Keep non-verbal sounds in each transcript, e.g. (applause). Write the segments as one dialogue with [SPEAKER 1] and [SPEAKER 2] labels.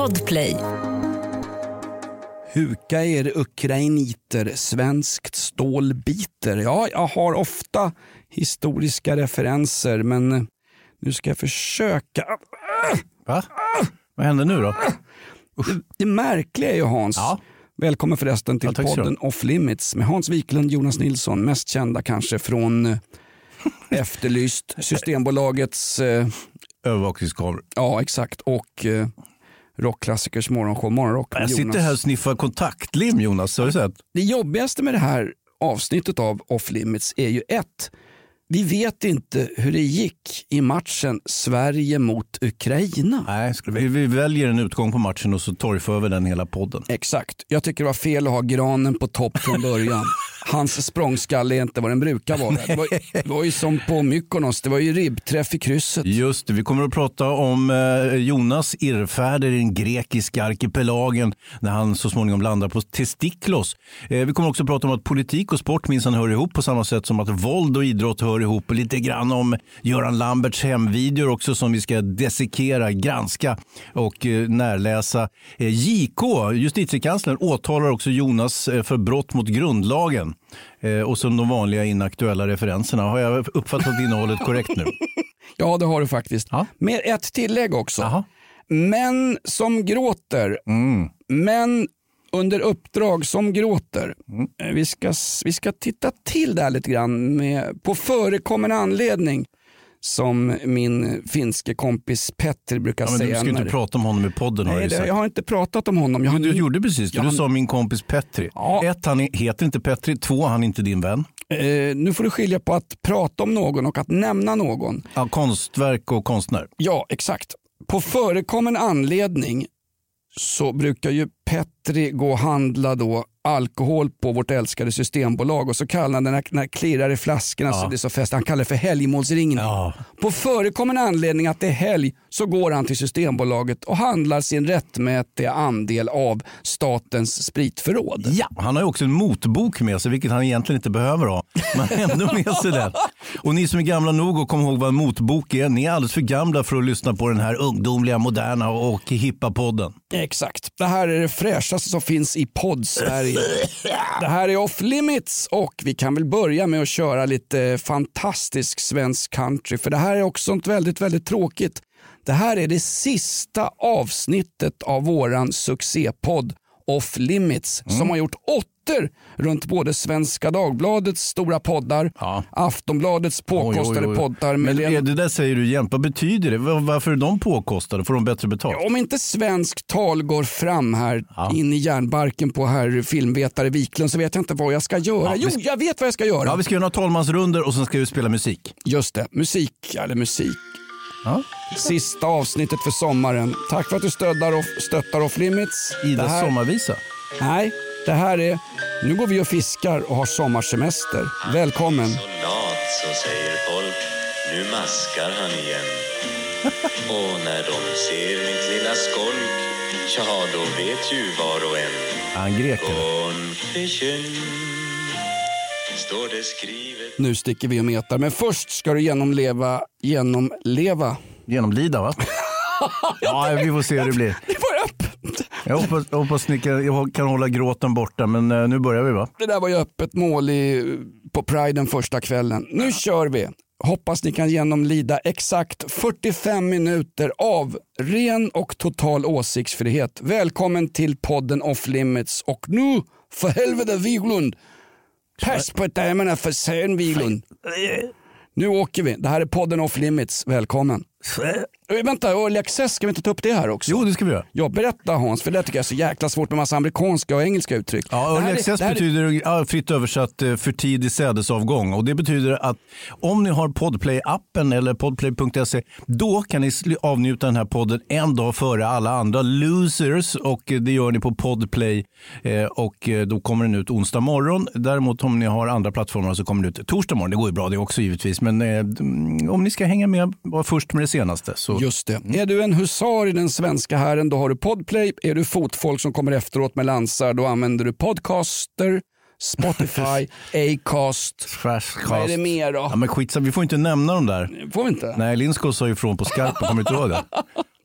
[SPEAKER 1] Podplay.
[SPEAKER 2] Huka er ukrainiter, svenskt stål biter. Ja, jag har ofta historiska referenser, men nu ska jag försöka.
[SPEAKER 3] Va? Vad hände nu då?
[SPEAKER 2] Det, det märkliga är ju Hans,
[SPEAKER 3] Ja.
[SPEAKER 2] välkommen förresten till
[SPEAKER 3] Ja,
[SPEAKER 2] podden Off Limits med Hans Wiklund, Jonas Nilsson, mest kända kanske från eh, Efterlyst, Systembolagets, eh,
[SPEAKER 3] Övervakningskameror.
[SPEAKER 2] ja exakt, och eh, rockklassikers morgonshow Morgonrock
[SPEAKER 3] Jag sitter
[SPEAKER 2] Jonas.
[SPEAKER 3] här och sniffar kontaktlim Jonas. Har du sett?
[SPEAKER 2] Det jobbigaste med det här avsnittet av Off Limits är ju ett, vi vet inte hur det gick i matchen Sverige mot Ukraina.
[SPEAKER 3] Nej, vi, vi väljer en utgång på matchen och så torgför vi den hela podden.
[SPEAKER 2] Exakt. Jag tycker det var fel att ha granen på topp från början. (laughs) Hans språngskalle är inte vad den brukar vara. Det var, (laughs) det var ju som på Mykonos, det var ju ribbträff i krysset.
[SPEAKER 3] Just det, vi kommer att prata om eh, Jonas irrfärder i den grekiska arkipelagen när han så småningom landar på Testiklos. Eh, vi kommer också att prata om att politik och sport minsann hör ihop på samma sätt som att våld och idrott hör ihop. Lite grann om Göran Lamberts hemvideor också som vi ska dissekera, granska och eh, närläsa. JK, justitiekanslern, åtalar också Jonas för brott mot grundlagen. Eh, och som de vanliga inaktuella referenserna. Har jag uppfattat innehållet korrekt nu? (laughs)
[SPEAKER 2] Ja, det har du faktiskt.
[SPEAKER 3] Ja.
[SPEAKER 2] Med ett tillägg också.
[SPEAKER 3] Jaha.
[SPEAKER 2] Män som gråter.
[SPEAKER 3] Mm.
[SPEAKER 2] Män under uppdrag som gråter.
[SPEAKER 3] Mm.
[SPEAKER 2] Eh, Vi, ska, vi ska titta till det här lite grann med, på förekommande anledning. Som min finske kompis Petter brukar
[SPEAKER 3] Ja, men
[SPEAKER 2] säga.
[SPEAKER 3] du ska inte
[SPEAKER 2] när-
[SPEAKER 3] prata om honom i podden har
[SPEAKER 2] Nej,
[SPEAKER 3] du sagt.
[SPEAKER 2] jag har inte pratat om honom. Jag
[SPEAKER 3] Men du gjorde precis det.
[SPEAKER 2] Ja,
[SPEAKER 3] Du sa min kompis Petri.
[SPEAKER 2] Ja.
[SPEAKER 3] Ett, han heter inte Petri. Två, han är inte din vän.
[SPEAKER 2] eh, nu får du skilja på att prata om någon och att nämna någon.
[SPEAKER 3] Ja, konstverk och konstnär.
[SPEAKER 2] Ja, exakt. På förekommande anledning så brukar ju Petri gå och handla då alkohol på vårt älskade systembolag och så kallar han den när det klirrar i flaskorna så det är så fest. Han kallar det för helgmålsringning.
[SPEAKER 3] Ja.
[SPEAKER 2] På förekommande anledning att det är helg så går han till Systembolaget och handlar sin rättmätiga andel av statens spritförråd.
[SPEAKER 3] Ja, han har ju också en motbok med sig, vilket han egentligen inte behöver ha. Men ändå med sig den. Och ni som är gamla nog och kommer ihåg vad en motbok är, ni är alldeles för gamla för att lyssna på den här ungdomliga, moderna och hippa podden.
[SPEAKER 2] Exakt. Det här är det fräschaste som finns i podd-Sverige. Det här är Off Limits och vi kan väl börja med att köra lite fantastisk svensk country. För det här är också något väldigt, väldigt tråkigt. Det här är det sista avsnittet av våran succépodd Off Limits som har gjort åttor runt både Svenska Dagbladets stora poddar,
[SPEAKER 3] Ja.
[SPEAKER 2] Aftonbladets påkostade
[SPEAKER 3] Oj, oj, oj.
[SPEAKER 2] poddar
[SPEAKER 3] Men
[SPEAKER 2] Lena-
[SPEAKER 3] det där säger du jämt. Vad betyder det? Var- Varför är de påkostade? Får de bättre betalt?
[SPEAKER 2] Om inte svensk tal går fram här
[SPEAKER 3] Ja.
[SPEAKER 2] in i järnbarken på herr filmvetare Wiklund så vet jag inte vad jag ska göra.
[SPEAKER 3] Ja,
[SPEAKER 2] jo,
[SPEAKER 3] ska-
[SPEAKER 2] jag vet vad jag ska göra.
[SPEAKER 3] Ja, vi ska göra några talmansrunder och sen ska vi spela musik.
[SPEAKER 2] Just det, musik, eller musik.
[SPEAKER 3] Ja.
[SPEAKER 2] Sista avsnittet för sommaren. Tack för att du stöttar off, stöttar off limits.
[SPEAKER 3] Idas
[SPEAKER 2] det här,
[SPEAKER 3] sommarvisa.
[SPEAKER 2] Nej, det här är... Nu går vi och fiskar och har sommarsemester. Välkommen.
[SPEAKER 4] Så lat så säger folk, nu maskar han igen. (laughs) Och när de ser mitt lilla skolk, ja då vet ju var och en.
[SPEAKER 3] Han grek eller?
[SPEAKER 4] Confession står det skrivet.
[SPEAKER 2] Nu sticker vi och metar. Men först ska du genomleva, genomleva.
[SPEAKER 3] Genomlida va? (laughs) ja, vi får se hur det blir.
[SPEAKER 2] Det var öppet.
[SPEAKER 3] Jag hoppas, jag hoppas ni kan, jag kan hålla gråten borta, men eh, nu börjar vi va?
[SPEAKER 2] Det där var ju öppet mål i, på Priden första kvällen. Nu kör vi. Hoppas ni kan genomlida exakt 45 minuter av ren och total åsiktsfrihet. Välkommen till podden Off Limits och nu för helvete Wiglund. Pass på damerna för sen Wiglund. Nu åker vi. Det här är podden Off Limits. Välkommen. Eh, Vänta, Early Access, ska vi inte ta upp det här också?
[SPEAKER 3] Jo, det ska vi göra.
[SPEAKER 2] Ja, berätta Hans, för det tycker jag är så jäkla svårt med massa amerikanska och engelska uttryck.
[SPEAKER 3] Ja, early
[SPEAKER 2] är-
[SPEAKER 3] access
[SPEAKER 2] är-
[SPEAKER 3] betyder ja, fritt översatt eh, för tidig sädesavgång. Och det betyder att om ni har Podplay-appen eller podplay.se då kan ni avnjuta den här podden en dag före alla andra losers och eh, det gör ni på Podplay och då kommer den ut onsdag morgon. Däremot om ni har andra plattformar så kommer den ut torsdag morgon. Det går ju bra det också givetvis men mm, om ni ska hänga med var först med det senaste så
[SPEAKER 2] Just det. Är du en husar i den svenska hären då har du Podplay. Är du fotfolk som kommer efteråt med lansar då använder du Podcaster, Spotify, (laughs) Acast.
[SPEAKER 3] Trashcast.
[SPEAKER 2] Vad är det mer då?
[SPEAKER 3] Ja, men skitsamma, vi får inte nämna dem där.
[SPEAKER 2] Får vi inte?
[SPEAKER 3] Nej, Lindskog sa ju ifrån på skarpen, kommer du inte ihåg det?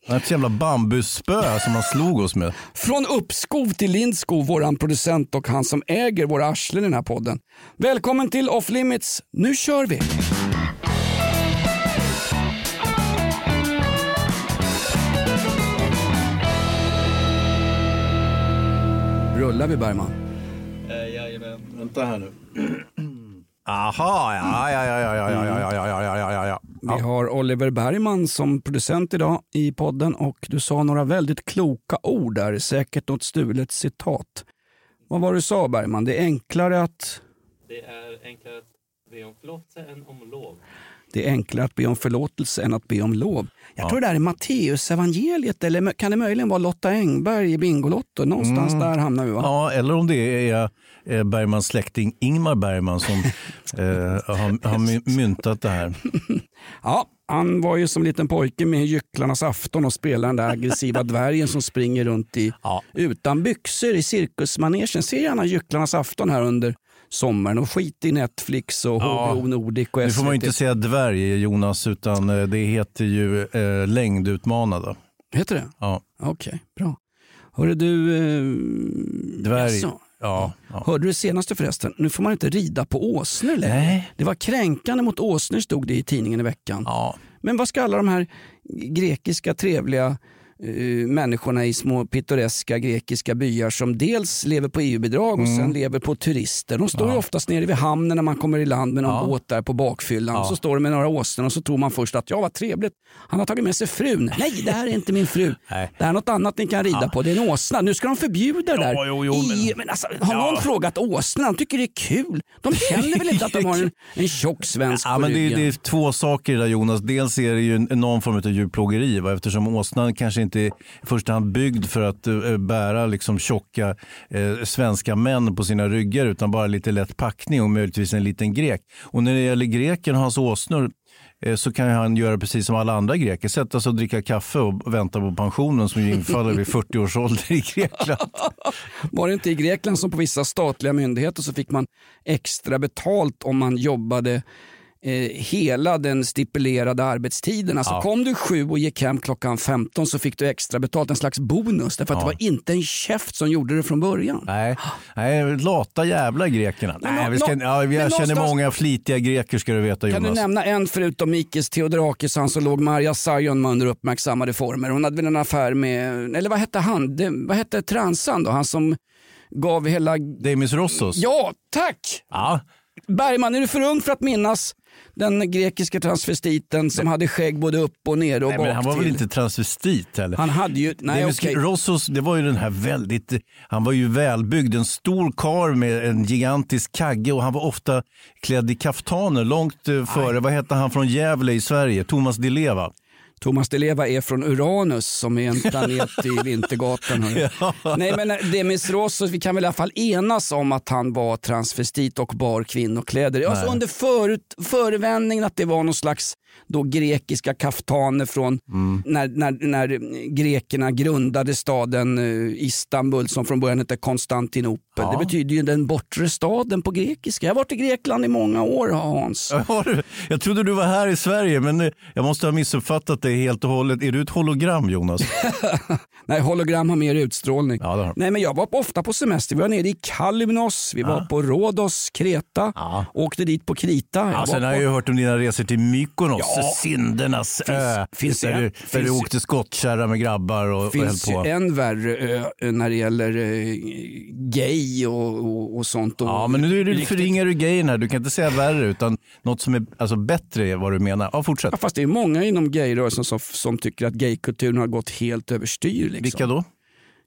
[SPEAKER 3] (laughs) Ett jävla bambuspö som han slog oss med.
[SPEAKER 2] Från uppskov till Lindskov, våran producent och han som äger våra arslen i den här podden. Välkommen till Off Limits. Nu kör vi! Rullar vi Bergman?
[SPEAKER 3] Vänta här nu. Aha, ja, ja, ja, ja, ja, ja, ja, ja, ja, ja, ja, ja.
[SPEAKER 2] Vi har Oliver Bergman som producent idag i podden och du sa några väldigt kloka ord där, säkert något stulet citat. Vad var det du sa Bergman? Det är enklare att
[SPEAKER 1] Det är enklare att be om förlåtelse än om lov.
[SPEAKER 2] det är enklare att be om förlåtelse än att be om lov. Jag tror det där är Matteus evangeliet eller kan det möjligen vara Lotta Engberg i Bingolotto? Någonstans där hamnar vi va?
[SPEAKER 3] Ja, eller om det är eh, Bergmans släkting Ingmar Bergman som (laughs) eh, har, har my- myntat det här. (laughs)
[SPEAKER 2] Ja, han var ju som liten pojke med Gycklarnas afton och spelade den där aggressiva (laughs) dvärgen som springer runt i,
[SPEAKER 3] Ja.
[SPEAKER 2] utan byxor i cirkusmanegen. Se gärna Gycklarnas afton här under sommaren och skit i Netflix och
[SPEAKER 3] Ja.
[SPEAKER 2] HBO Nordic och
[SPEAKER 3] Nu får man ju
[SPEAKER 2] SVT.
[SPEAKER 3] inte säga dvärg Jonas, utan eh, det heter ju eh, längdutmanade.
[SPEAKER 2] Heter det?
[SPEAKER 3] Ja,
[SPEAKER 2] Okej, bra. Hörru du... Eh,
[SPEAKER 3] dvärg.
[SPEAKER 2] jaså?
[SPEAKER 3] Ja, ja.
[SPEAKER 2] Hörde du det senaste förresten? Nu får man inte rida på åsnor längre.
[SPEAKER 3] Nej.
[SPEAKER 2] Det var kränkande mot åsnor stod det i tidningen i veckan.
[SPEAKER 3] ja.
[SPEAKER 2] Men vad ska alla de här grekiska trevliga eh, människorna i små pittoreska grekiska byar som dels lever på EU-bidrag och sen lever på turister. De står ju oftast nere vid hamnen när man kommer i land med någon
[SPEAKER 3] Ja.
[SPEAKER 2] båt där på bakfyllan.
[SPEAKER 3] Ja.
[SPEAKER 2] Och så står de med några åsnor och så tror man först att ja vad trevligt, han har tagit med sig frun. Nej det här är inte min fru. (laughs)
[SPEAKER 3] Nej.
[SPEAKER 2] Det här är något annat ni kan rida på, det är en åsna. Nu ska de förbjuda det där.
[SPEAKER 3] Ja, jo, jo,
[SPEAKER 2] I,
[SPEAKER 3] men-
[SPEAKER 2] alltså, har
[SPEAKER 3] Ja.
[SPEAKER 2] någon frågat åsnorna? De tycker det är kul. De känner väl inte att de har en, (laughs) en tjock svensk
[SPEAKER 3] Ja, men det, är- det är två saker där Jonas. Dels är det ju en- någon form av djurplågeri va? eftersom åsnan kanske inte i första hand byggd för att eh, bära liksom tjocka eh, svenska män på sina ryggar utan bara lite lätt packning och möjligtvis en liten grek. Och när det gäller greken och hans åsnor eh, så kan han göra precis som alla andra greker, sätta sig och dricka kaffe och vänta på pensionen som ju infaller vid (laughs) 40 års ålder i Grekland. (laughs)
[SPEAKER 2] Var det inte i Grekland som på vissa statliga myndigheter så fick man extra betalt om man jobbade eh, hela den stipulerade arbetstiden. Alltså
[SPEAKER 3] Ja.
[SPEAKER 2] kom du sju och gick hem klockan 15 så fick du extra betalt, en slags bonus. Därför att det var inte en käft som gjorde det från början.
[SPEAKER 3] Nej, nej lata jävla grekerna.
[SPEAKER 2] Men
[SPEAKER 3] Nej, vi ska, ja, jag känner
[SPEAKER 2] någonstans-
[SPEAKER 3] många flitiga greker ska du veta
[SPEAKER 2] Kan du
[SPEAKER 3] Jonas.
[SPEAKER 2] nämna en förutom Mikis Theodorakis, så låg Maria Sajon under uppmärksammade former. Hon hade väl en affär med, eller vad hette han? Det, vad hette transan då? Han som gav hela...
[SPEAKER 3] Demis Rossos?
[SPEAKER 2] Ja, tack!
[SPEAKER 3] Ja.
[SPEAKER 2] Bergman, är du för ung för att minnas den grekiska transvestiten som hade skägg både upp och ner och
[SPEAKER 3] Nej,
[SPEAKER 2] bak
[SPEAKER 3] men han var väl
[SPEAKER 2] till?
[SPEAKER 3] inte transvestit heller?
[SPEAKER 2] Han hade ju, nej
[SPEAKER 3] Demis
[SPEAKER 2] okej.
[SPEAKER 3] Rossos, det var ju den här väldigt, han var ju välbyggd, en stor karl med en gigantisk kagge och han var ofta klädd i kaftaner långt eh, före, vad hette han från Gävle i Sverige, Thomas Di Leva.
[SPEAKER 2] Thomas Di Leva är från Uranus som är en planet i (laughs) Vintergatan. hörru. Nej men eh, Demis Roussos, vi kan väl i alla fall enas om att han var transvestit och bar kvinnokläder. Alltså under förut, förevändningen att det var någon slags då grekiska kaftaner från
[SPEAKER 3] Mm.
[SPEAKER 2] när, när, när grekerna grundade staden eh, Istanbul som från början hette Konstantinopel.
[SPEAKER 3] Ja.
[SPEAKER 2] Det betyder ju den bortre staden på grekiska. Jag har varit i Grekland i många år Hans.
[SPEAKER 3] Har du? Jag trodde du var här i Sverige, men eh, jag måste ha missuppfattat dig helt och hållet. Är du ett hologram, Jonas? (laughs)
[SPEAKER 2] Nej, hologram har mer utstrålning.
[SPEAKER 3] Ja, har.
[SPEAKER 2] Nej, men jag var ofta på semester. Vi var nere i Kalymnos, vi var på Rhodos, Kreta,
[SPEAKER 3] Ja.
[SPEAKER 2] åkte dit på Krita. Jag
[SPEAKER 3] Ja,
[SPEAKER 2] var
[SPEAKER 3] sen har
[SPEAKER 2] på-
[SPEAKER 3] jag ju hört om dina resor till Mykonos,
[SPEAKER 2] Ja.
[SPEAKER 3] syndernas ö.
[SPEAKER 2] finns
[SPEAKER 3] där
[SPEAKER 2] en-
[SPEAKER 3] du, där
[SPEAKER 2] finns-
[SPEAKER 3] du åkte skottkärra med grabbar och, och höll
[SPEAKER 2] finns
[SPEAKER 3] på.
[SPEAKER 2] en värre ö när det gäller eh, gay och, och, och sånt. Och
[SPEAKER 3] Ja, men nu är du, förringar du grejen här. Du kan inte säga värre, utan något som är alltså, bättre är vad du menar. Ja, fortsätt.
[SPEAKER 2] Ja, fast det är många inom gayrörelsen som, som tycker att gaykulturen har gått helt överstyr. Liksom.
[SPEAKER 3] Vilka då?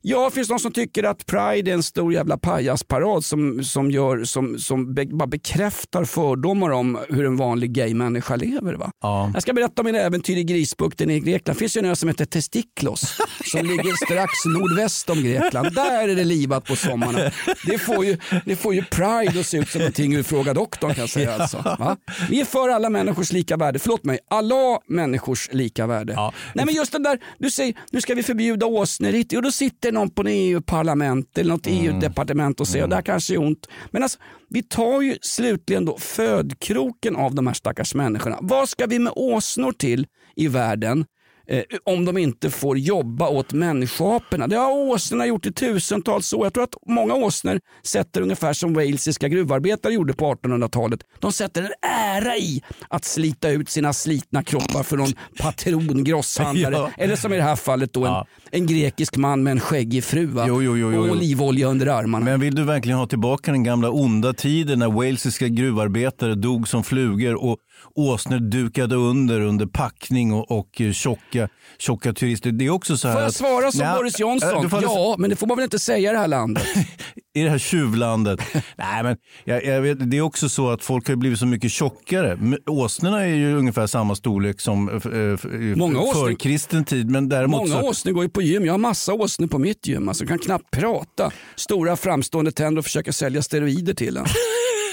[SPEAKER 2] Ja, det finns de som tycker att Pride är en stor jävla pajasparad som, som, gör, som, som be, bara bekräftar fördomar om hur en vanlig gaymänniska lever. Va?
[SPEAKER 3] Ja.
[SPEAKER 2] Jag ska berätta om min äventyr i Grisbukten i Grekland. Det finns ju en ö som heter Testiklos som ligger strax nordväst om Grekland. Där är det livat på sommarna. Det får ju, det får ju Pride att se ut som någonting ur Fråga doktorn kan jag säga. Alltså. Va? Vi är för alla människors lika värde. Förlåt mig, alla människors lika värde.
[SPEAKER 3] Ja.
[SPEAKER 2] Nej men just den där, du säger nu ska vi förbjuda åsneritt och då sitter någon på en EU-parlament eller något
[SPEAKER 3] Mm.
[SPEAKER 2] EU-departement och säger det här kanske är ont. Men alltså, vi tar ju slutligen då födkroken av de här stackars människorna. Vad ska vi med åsnor till i världen? Eh, om de inte får jobba åt människoaporna. Det har åsnorna gjort i tusentals år. Jag tror att många åsnor sätter ungefär som walesiska gruvarbetare gjorde på 1800-talet. De sätter en ära i att slita ut sina slitna kroppar för någon patron, grosshandlare (laughs)
[SPEAKER 3] Ja.
[SPEAKER 2] eller som i det här fallet då en,
[SPEAKER 3] Ja.
[SPEAKER 2] en grekisk man med en skäggig fru?
[SPEAKER 3] Jo, jo, jo,
[SPEAKER 2] och olivolja under armarna.
[SPEAKER 3] Men vill du verkligen ha tillbaka den gamla onda tiden när walesiska gruvarbetare dog som flugor och åsnor dukade under under packning och, och eh, tjocka, tjocka turister. Det är också så här
[SPEAKER 2] Får jag
[SPEAKER 3] att-
[SPEAKER 2] svara som
[SPEAKER 3] Nja,
[SPEAKER 2] Boris
[SPEAKER 3] äh,
[SPEAKER 2] Johnson?
[SPEAKER 3] aldrig-
[SPEAKER 2] Ja, men det får man väl inte säga i det här landet? (laughs)
[SPEAKER 3] I det här tjuvlandet. (laughs) Nej, men jag, jag vet, det är också så att folk har blivit så mycket tjockare. Åsnorna är ju ungefär samma storlek som eh,
[SPEAKER 2] Många
[SPEAKER 3] för kristen tid. Men däremot
[SPEAKER 2] Många
[SPEAKER 3] så,
[SPEAKER 2] åsnor går ju på gym. Jag har massa åsnor på mitt gym. Alltså, kan knappt prata. Stora framstående tänder och försöka sälja steroider till en. (laughs)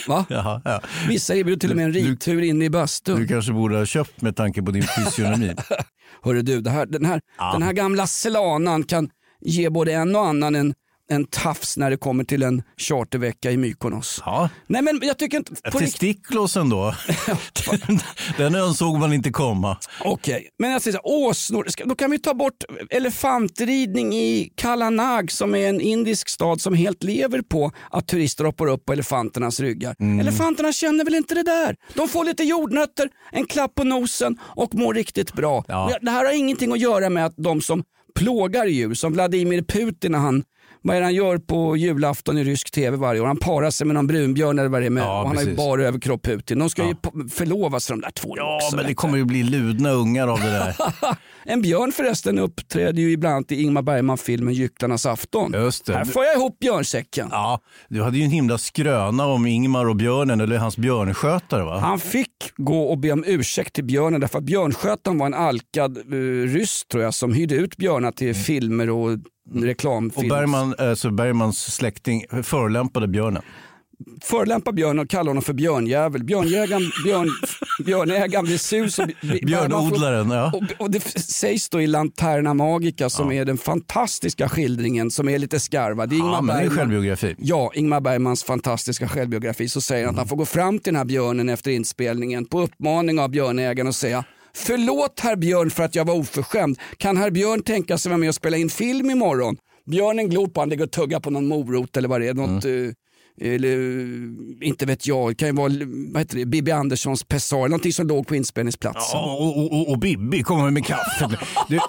[SPEAKER 2] Va?
[SPEAKER 3] Jaha, ja.
[SPEAKER 2] Vissa erbjuder till och med en
[SPEAKER 3] Du-
[SPEAKER 2] ridtur inne i
[SPEAKER 3] Du
[SPEAKER 2] bastun.
[SPEAKER 3] kanske borde ha köpt med tanke på din fysionomi. (laughs)
[SPEAKER 2] Hörru du, det här, den, här, den här gamla slanan kan ge både en och annan en, en tafs när det kommer till en chartervecka i Mykonos.
[SPEAKER 3] Ja.
[SPEAKER 2] Nej men jag tycker inte... På riktigt,
[SPEAKER 3] Testiklosen då? (laughs) Den ön såg man inte komma.
[SPEAKER 2] Okej, men jag säger så här, åsnor, då kan vi ta bort elefantridning i Kalanag som är en indisk stad som helt lever på att turister hoppar upp på elefanternas ryggar.
[SPEAKER 3] Mm.
[SPEAKER 2] Elefanterna känner väl inte det där? De får lite jordnötter, en klapp på nosen och mår riktigt bra.
[SPEAKER 3] Ja.
[SPEAKER 2] Det här har ingenting att göra med att de som plågar djur, som Vladimir Putin när han vad är det han gör på julafton i rysk tv varje år? Han parar sig med någon brunbjörn eller vad det är med.
[SPEAKER 3] Ja,
[SPEAKER 2] och han har ju
[SPEAKER 3] precis.
[SPEAKER 2] bara överkropp Putin. De ska ju po- förlovas för de där två
[SPEAKER 3] Ja,
[SPEAKER 2] också,
[SPEAKER 3] men det kommer ju bli ludna ungar av det där. (laughs)
[SPEAKER 2] En björn förresten uppträder ju ibland i Ingmar Bergman-filmen Gycklarnas afton.
[SPEAKER 3] Just det.
[SPEAKER 2] Här får jag ihop björnsäcken.
[SPEAKER 3] Ja, du hade ju en himla skröna om Ingmar och björnen, eller hans björnskötare va?
[SPEAKER 2] Han fick gå och be om ursäkt till björnen därför att björnskötaren var en alkad uh, ryss tror jag som hyrde ut björnar till filmer och reklamfilm.
[SPEAKER 3] Och Bergman, alltså Bergmans släkting förolämpade björnen.
[SPEAKER 2] Förolämpar björnen och kallar honom för björnjävel. Björnjägaren, björn, björnägaren blir får-
[SPEAKER 3] Björnodlaren, ja.
[SPEAKER 2] Och, och det sägs då i Lanterna Magica som är den fantastiska skildringen som är lite skarvad. Det är Ingmar
[SPEAKER 3] Ja, men det är självbiografi.
[SPEAKER 2] Ja, Ingmar Bergmans fantastiska självbiografi så säger han att han får gå fram till den här björnen efter inspelningen på uppmaning av björnägaren och säga Förlåt herr Björn för att jag var oförskämd. Kan herr Björn tänka sig vara med och spela in film imorgon? Björnen glor på honom, ligger och tuggar på någon morot eller vad det är. Något, eh, eller, inte vet jag, det kan ju vara vad heter det, Bibi Anderssons Pessar, någonting som låg på inspelningsplatsen.
[SPEAKER 3] Ja, och, och, och, och Bibi kommer med kaffe. (laughs) Du,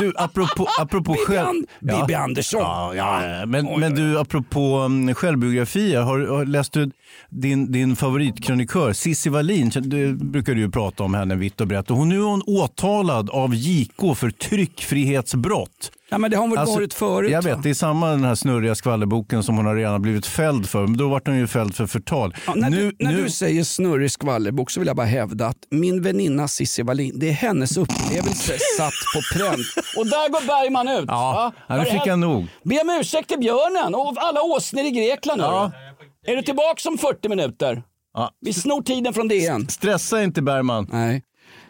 [SPEAKER 3] du apropå, apropå
[SPEAKER 2] Bibi,
[SPEAKER 3] själv...
[SPEAKER 2] An- Bibi Andersson.
[SPEAKER 3] Ja, ja, men, men du, apropå um, självbiografier, har, har, läst du din, din favoritkrönikör Cissi Wallin? Du brukar du ju prata om henne vitt och brett. Och hon, nu är hon åtalad av JK för tryckfrihetsbrott.
[SPEAKER 2] Ja, men det har hon väl
[SPEAKER 3] Alltså,
[SPEAKER 2] varit förut?
[SPEAKER 3] Jag
[SPEAKER 2] va?
[SPEAKER 3] vet, det är samma den här snurriga skvallerboken som hon har redan blivit fälld för. Men då vart hon ju fälld för förtal.
[SPEAKER 2] Ja, när
[SPEAKER 3] nu,
[SPEAKER 2] du, när
[SPEAKER 3] nu,
[SPEAKER 2] du säger snurrig skvallerbok så vill jag bara hävda att min väninna Cissi Wallin, det är hennes upplevelse (laughs) satt på pränt. Och där går Bergman ut.
[SPEAKER 3] Ja,
[SPEAKER 2] va?
[SPEAKER 3] ja, nu fick jag nog.
[SPEAKER 2] Be om ursäkt till björnen och alla åsnor i Grekland.
[SPEAKER 3] Ja.
[SPEAKER 2] hörru. Är du tillbaka om 40 minuter?
[SPEAKER 3] Ja.
[SPEAKER 2] Vi snor tiden från DN.
[SPEAKER 3] Stressa inte Bergman.
[SPEAKER 2] Nej.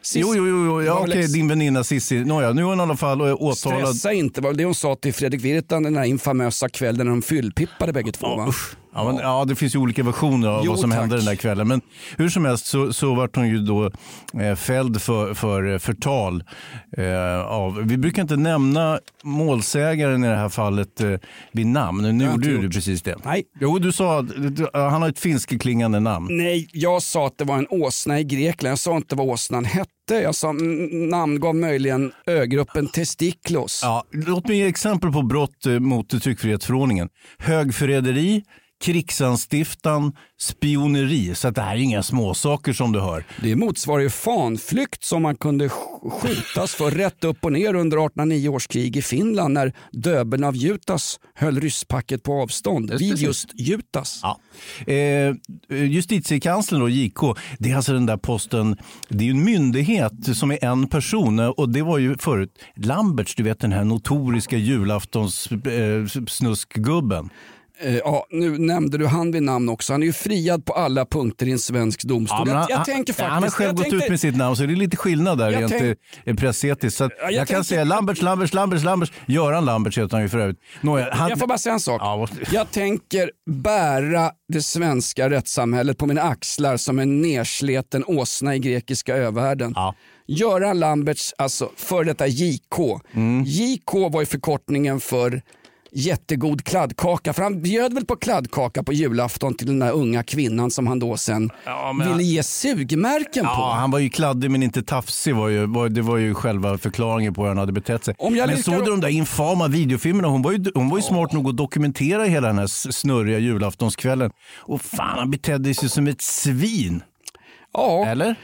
[SPEAKER 2] Cissi-
[SPEAKER 3] Jo, jo, jo. Ja, okej, din väninna Cissi. Nåja, nu är hon i alla fall åtalad.
[SPEAKER 2] Stressa inte, var det hon sa till Fredrik Virtanen den där infamösa kvällen när de fyllpippade bägge två. Va?
[SPEAKER 3] Ja, men, ja, det finns ju olika versioner av
[SPEAKER 2] Jo,
[SPEAKER 3] vad som
[SPEAKER 2] tack.
[SPEAKER 3] hände den där kvällen. Men hur som helst så, så vart hon ju då eh, fälld för, för eh, förtal. Eh, av, vi brukar inte nämna målsägaren i det här fallet eh, vid namn. Nu gjorde du precis det.
[SPEAKER 2] Nej.
[SPEAKER 3] Jo, du sa att du- han har ett finskklingande namn.
[SPEAKER 2] Nej, jag sa att det var en åsna i Grekland. Jag sa inte vad åsnan hette. Jag sa namngav möjligen ögruppen testiklos.
[SPEAKER 3] Ja, låt mig ge exempel på brott eh, mot tryckfrihetsförordningen. Högförräderi, krigsanstiftan, spioneri. Så att det här är inga småsaker som du hör.
[SPEAKER 2] Det motsvarar ju fanflykt som man kunde sk- skjutas för rätt upp och ner under 1809 års krig i Finland när döbeln av Jutas höll rysspacket på avstånd vid just Jutas.
[SPEAKER 3] Ja. Eh, justitiekanslern, då, JK, det är alltså den där posten, det är ju en myndighet som är en person och det var ju förut Lamberts, du vet den här notoriska julaftons eh, snuskgubben.
[SPEAKER 2] Eh, ja, nu nämnde du han vid namn också. Han är ju friad på alla punkter i en svensk domstol. jag,
[SPEAKER 3] han,
[SPEAKER 2] jag
[SPEAKER 3] han-
[SPEAKER 2] tänker faktiskt...
[SPEAKER 3] han har själv
[SPEAKER 2] jag
[SPEAKER 3] gått
[SPEAKER 2] tänkte-
[SPEAKER 3] ut med sitt namn så det är lite skillnad där
[SPEAKER 2] Jag
[SPEAKER 3] rent
[SPEAKER 2] tänk-
[SPEAKER 3] eh, pressetiskt. Så
[SPEAKER 2] jag
[SPEAKER 3] jag, kan säga Lamberts, Lamberts, Lamberts, Lamberts. Göran Lamberts heter han ju för övrigt. Nåja, han,
[SPEAKER 2] Jag får bara säga en sak.
[SPEAKER 3] Ja,
[SPEAKER 2] Jag tänker bära det svenska rättssamhället på mina axlar som en nersleten åsna i grekiska övärlden.
[SPEAKER 3] Ja.
[SPEAKER 2] Göran Lamberts, alltså för detta JK.
[SPEAKER 3] Mm.
[SPEAKER 2] JK var ju förkortningen för jättegod kladdkaka. För han bjöd väl på kladdkaka på julafton till den där unga kvinnan som han då sen
[SPEAKER 3] Ja,
[SPEAKER 2] ville ge sugmärken
[SPEAKER 3] Ja,
[SPEAKER 2] på.
[SPEAKER 3] han var ju kladdig men inte tafsig. Var ju, var, det var ju själva förklaringen på hur han hade betett sig.
[SPEAKER 2] Om jag
[SPEAKER 3] men såg du de där infama videofilmerna? Hon var ju, hon var ju smart nog att dokumentera hela den här snurriga julaftonskvällen. Och fan, han betedde sig som ett svin.
[SPEAKER 2] Ja,
[SPEAKER 3] Eller?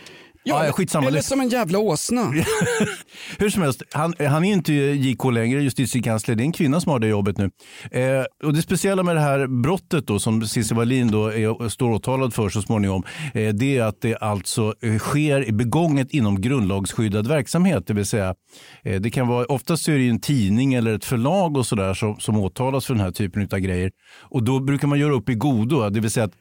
[SPEAKER 3] Ja, ja, skitsamma.
[SPEAKER 2] eller som en jävla åsna. (laughs)
[SPEAKER 3] Hur som helst, han, han är inte JK längre, justitiekansler. Det är en kvinna som har det jobbet nu. Eh, och det speciella med det här brottet då, som Cissi Wallin då är, står åtalad för så småningom, eh, det är att det alltså eh, sker begånget inom grundlagsskyddad verksamhet. Det vill säga, eh, det kan vara, oftast är det en tidning eller ett förlag och sådär som, som åtalas för den här typen av grejer. Och då brukar man göra upp i godo, det vill säga att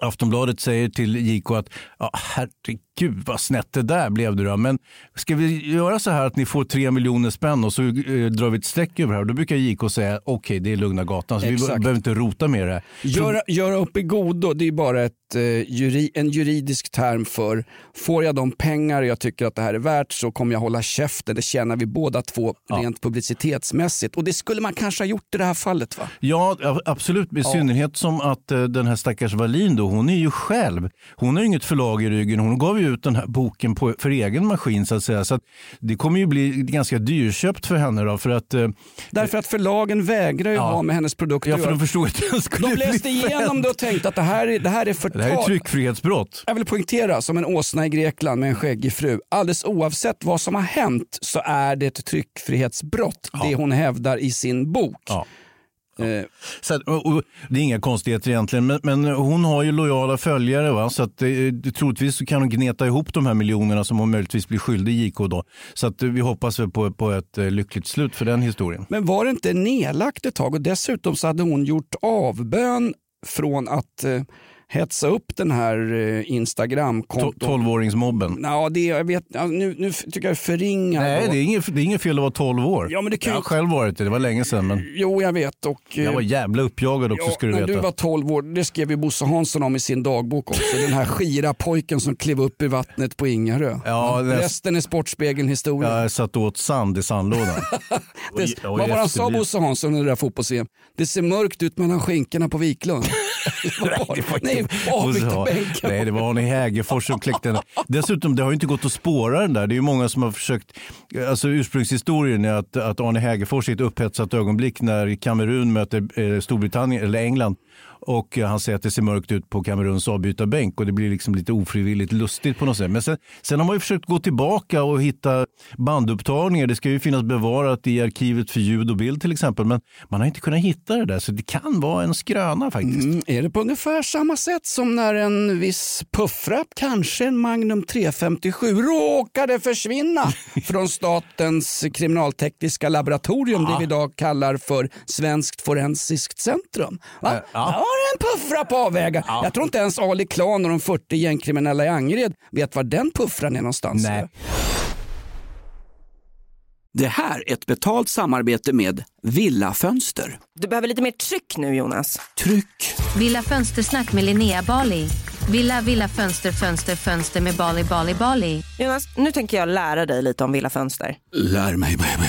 [SPEAKER 3] Aftonbladet säger till JK att ja, herregud vad snett det där blev det då. Men ska vi göra så här att ni får tre miljoner spänn och så eh, drar vi ett streck över här. Då brukar JK säga okej det är lugna gatan så vi behöver inte rota med det.
[SPEAKER 2] Göra, göra upp i godo, det är bara ett, eh, juri, en juridisk term för får jag de pengar jag tycker att det här är värt så kommer jag hålla käften. Det tjänar vi båda två rent publicitetsmässigt. Och det skulle man kanske ha gjort i det här fallet va?
[SPEAKER 3] Ja, absolut. I synnerhet som att eh, den här stackars Wallin då, hon är ju själv. Hon har ju inget förlag i ryggen. Hon gav ju ut den här boken på, för egen maskin så att säga. Så att det kommer ju bli ganska dyrköpt för henne då. För att, eh,
[SPEAKER 2] Därför att förlagen vägrar ju
[SPEAKER 3] Ja.
[SPEAKER 2] ha med hennes produkter
[SPEAKER 3] ja, för de förstod att den skulle
[SPEAKER 2] De läste igenom det och tänkte att det här är, det här är förtal.
[SPEAKER 3] Det här är tryckfrihetsbrott.
[SPEAKER 2] Jag vill poängtera, som en åsna i Grekland med en skäggig fru. Alldeles oavsett vad som har hänt så är det ett tryckfrihetsbrott, det hon hävdar i sin bok.
[SPEAKER 3] Ja.
[SPEAKER 2] Eh,
[SPEAKER 3] Så att, det är inga konstigheter egentligen, men, men hon har ju lojala följare. Va? Så att, eh, troligtvis så kan hon gneta ihop de här miljonerna som hon möjligtvis blir skyldig JK. Då. Så att, eh, vi hoppas väl på, på ett eh, lyckligt slut för den historien.
[SPEAKER 2] Men var det inte nedlagt ett tag och dessutom så hade hon gjort avbön från att eh, hetsa upp den här eh,
[SPEAKER 3] To-
[SPEAKER 2] Instagram-konton.
[SPEAKER 3] 12-åringsmobben.
[SPEAKER 2] Ja, det, jag vet, nu, nu tycker jag förringar.
[SPEAKER 3] Nej,
[SPEAKER 2] då.
[SPEAKER 3] det är, inget, det är inget fel att vara 12 år.
[SPEAKER 2] Ja, men det kan
[SPEAKER 3] jag har själv varit det, det var länge sedan. Men
[SPEAKER 2] Jo, jag vet. Och, eh,
[SPEAKER 3] jag var jävla uppjagad också
[SPEAKER 2] Ja,
[SPEAKER 3] ska du
[SPEAKER 2] när
[SPEAKER 3] veta.
[SPEAKER 2] du var 12 år, det skrev ju Bosse Hansson om i sin dagbok också. Den här skira pojken som klev upp i vattnet på Ingarö.
[SPEAKER 3] Ja, det-
[SPEAKER 2] Resten är Sportspegeln historia.
[SPEAKER 3] Jag satt åt sand i sandlådan. (laughs)
[SPEAKER 2] Det,
[SPEAKER 3] Och- och
[SPEAKER 2] vad var han sa Bosse Hansson under det där fotbolls Det ser mörkt ut mellan skinkorna på Wiklund. Nej,
[SPEAKER 3] det var Arne Hägerfors som kläckte den. Dessutom, det har ju inte gått att spåra den där. Det är ju många som har försökt. Alltså ursprungshistorien är att, att Arne Hägerfors i ett upphetsat ögonblick när Kamerun möter eh, Storbritannien eller England och eh, han säger att det ser mörkt ut på Kameruns avbytarbänk och det blir liksom lite ofrivilligt lustigt på något sätt. Men sen, sen har man ju försökt gå tillbaka och hitta bandupptagningar. Det ska ju finnas bevarat i arkivet för ljud och bild till exempel. Men man har inte kunnat hitta det där så det kan vara en skröna faktiskt.
[SPEAKER 2] Mm, är det på ungefär samma sätt som när en viss puffrap, kanske en Magnum 357, råkade försvinna (laughs) från statens kriminaltekniska laboratorium, det vi idag kallar för Svenskt forensiskt centrum. Va?
[SPEAKER 3] Eh, ja.
[SPEAKER 2] Där var det en puffrap på avvägar. Jag tror inte ens Ali Klan och de 40 gängkriminella i Angered vet var den puffran är någonstans.
[SPEAKER 3] Nej.
[SPEAKER 2] Det här är ett betalt samarbete med Villa Fönster.
[SPEAKER 5] Du behöver lite mer tryck nu Jonas.
[SPEAKER 2] Tryck!
[SPEAKER 6] Villa Fönstersnack med Linnea Bali. Villa, villa, fönster, fönster, fönster med Bali, Bali, Bali.
[SPEAKER 5] Jonas, nu tänker jag lära dig lite om Villa Fönster.
[SPEAKER 2] Lär mig baby.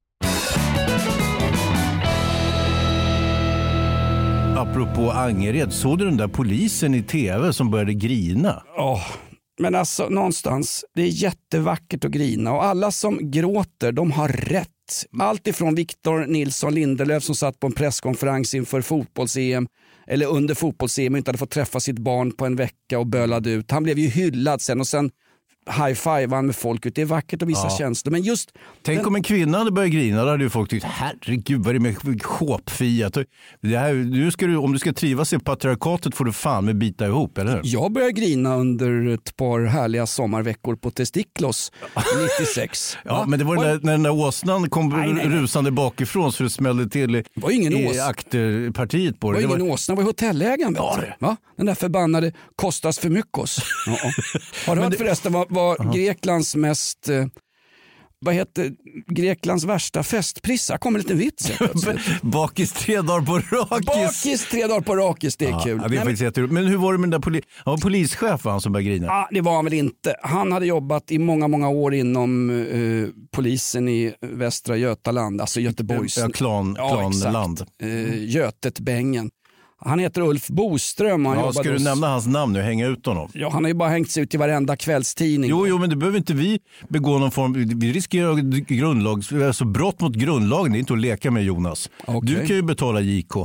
[SPEAKER 3] Apropå Angered, såg du den där polisen i tv som började grina?
[SPEAKER 2] Oh. men alltså någonstans, det är jättevackert att grina och alla som gråter, de har rätt. Allt ifrån Victor Nilsson Lindelöf som satt på en presskonferens inför fotbolls-EM eller under fotbolls-EM och inte hade fått träffa sitt barn på en vecka och bölade ut. Han blev ju hyllad sen och sen high-five han med folket. Det är vackert att visa
[SPEAKER 3] Ja.
[SPEAKER 2] känslor. Men just
[SPEAKER 3] Tänk om en kvinna hade börjat grina, då hade ju folk tyckt herregud vad är det med? Det ska du, om du ska trivas i patriarkatet får du fan med bita ihop, eller hur?
[SPEAKER 2] Jag började grina under ett par härliga sommarveckor på Testiklos (laughs) 96.
[SPEAKER 3] Ja,
[SPEAKER 2] Va?
[SPEAKER 3] men det var den där, när den där åsnan kom
[SPEAKER 2] Nej, nej, nej.
[SPEAKER 3] rusande bakifrån så det smällde till i,
[SPEAKER 2] var ingen
[SPEAKER 3] i
[SPEAKER 2] ås-
[SPEAKER 3] akterpartiet på
[SPEAKER 2] Det
[SPEAKER 3] det.
[SPEAKER 2] var
[SPEAKER 3] Det
[SPEAKER 2] ingen
[SPEAKER 3] var,
[SPEAKER 2] åsna, det var hotellägaren.
[SPEAKER 3] Ja, det.
[SPEAKER 2] Va? Den där förbannade Kostas för myckos. Ja, ja. Har du hört förresten vad, vad Greklands mest eh, vad heter Greklands värsta festprissa? kommer en liten vits här (laughs)
[SPEAKER 3] bakis tre dagar på rakis.
[SPEAKER 2] Bakis tre dagar på rakis, det är kul.
[SPEAKER 3] Ja, det är
[SPEAKER 2] Nej, men-
[SPEAKER 3] faktiskt. Men hur var det med den där poli- han var polischef han som började grina?
[SPEAKER 2] Ah, det var han väl inte. Han hade jobbat i många, många år inom eh, polisen i Västra Götaland, alltså Göteborgs...
[SPEAKER 3] Ja, klan, klanland.
[SPEAKER 2] Eh, Götet Bengen. Han heter Ulf Boström. Han
[SPEAKER 3] Ja, ska du
[SPEAKER 2] hos-
[SPEAKER 3] nämna hans namn nu, hänga ut honom?
[SPEAKER 2] Ja, han har ju bara hängt sig ut i varenda kvällstidning.
[SPEAKER 3] Jo, jo, men det behöver inte vi begå någon form... Vi riskerar grundlags, alltså brott mot grundlagen. Det är inte att leka med Jonas.
[SPEAKER 2] Okej.
[SPEAKER 3] Du kan ju betala JK.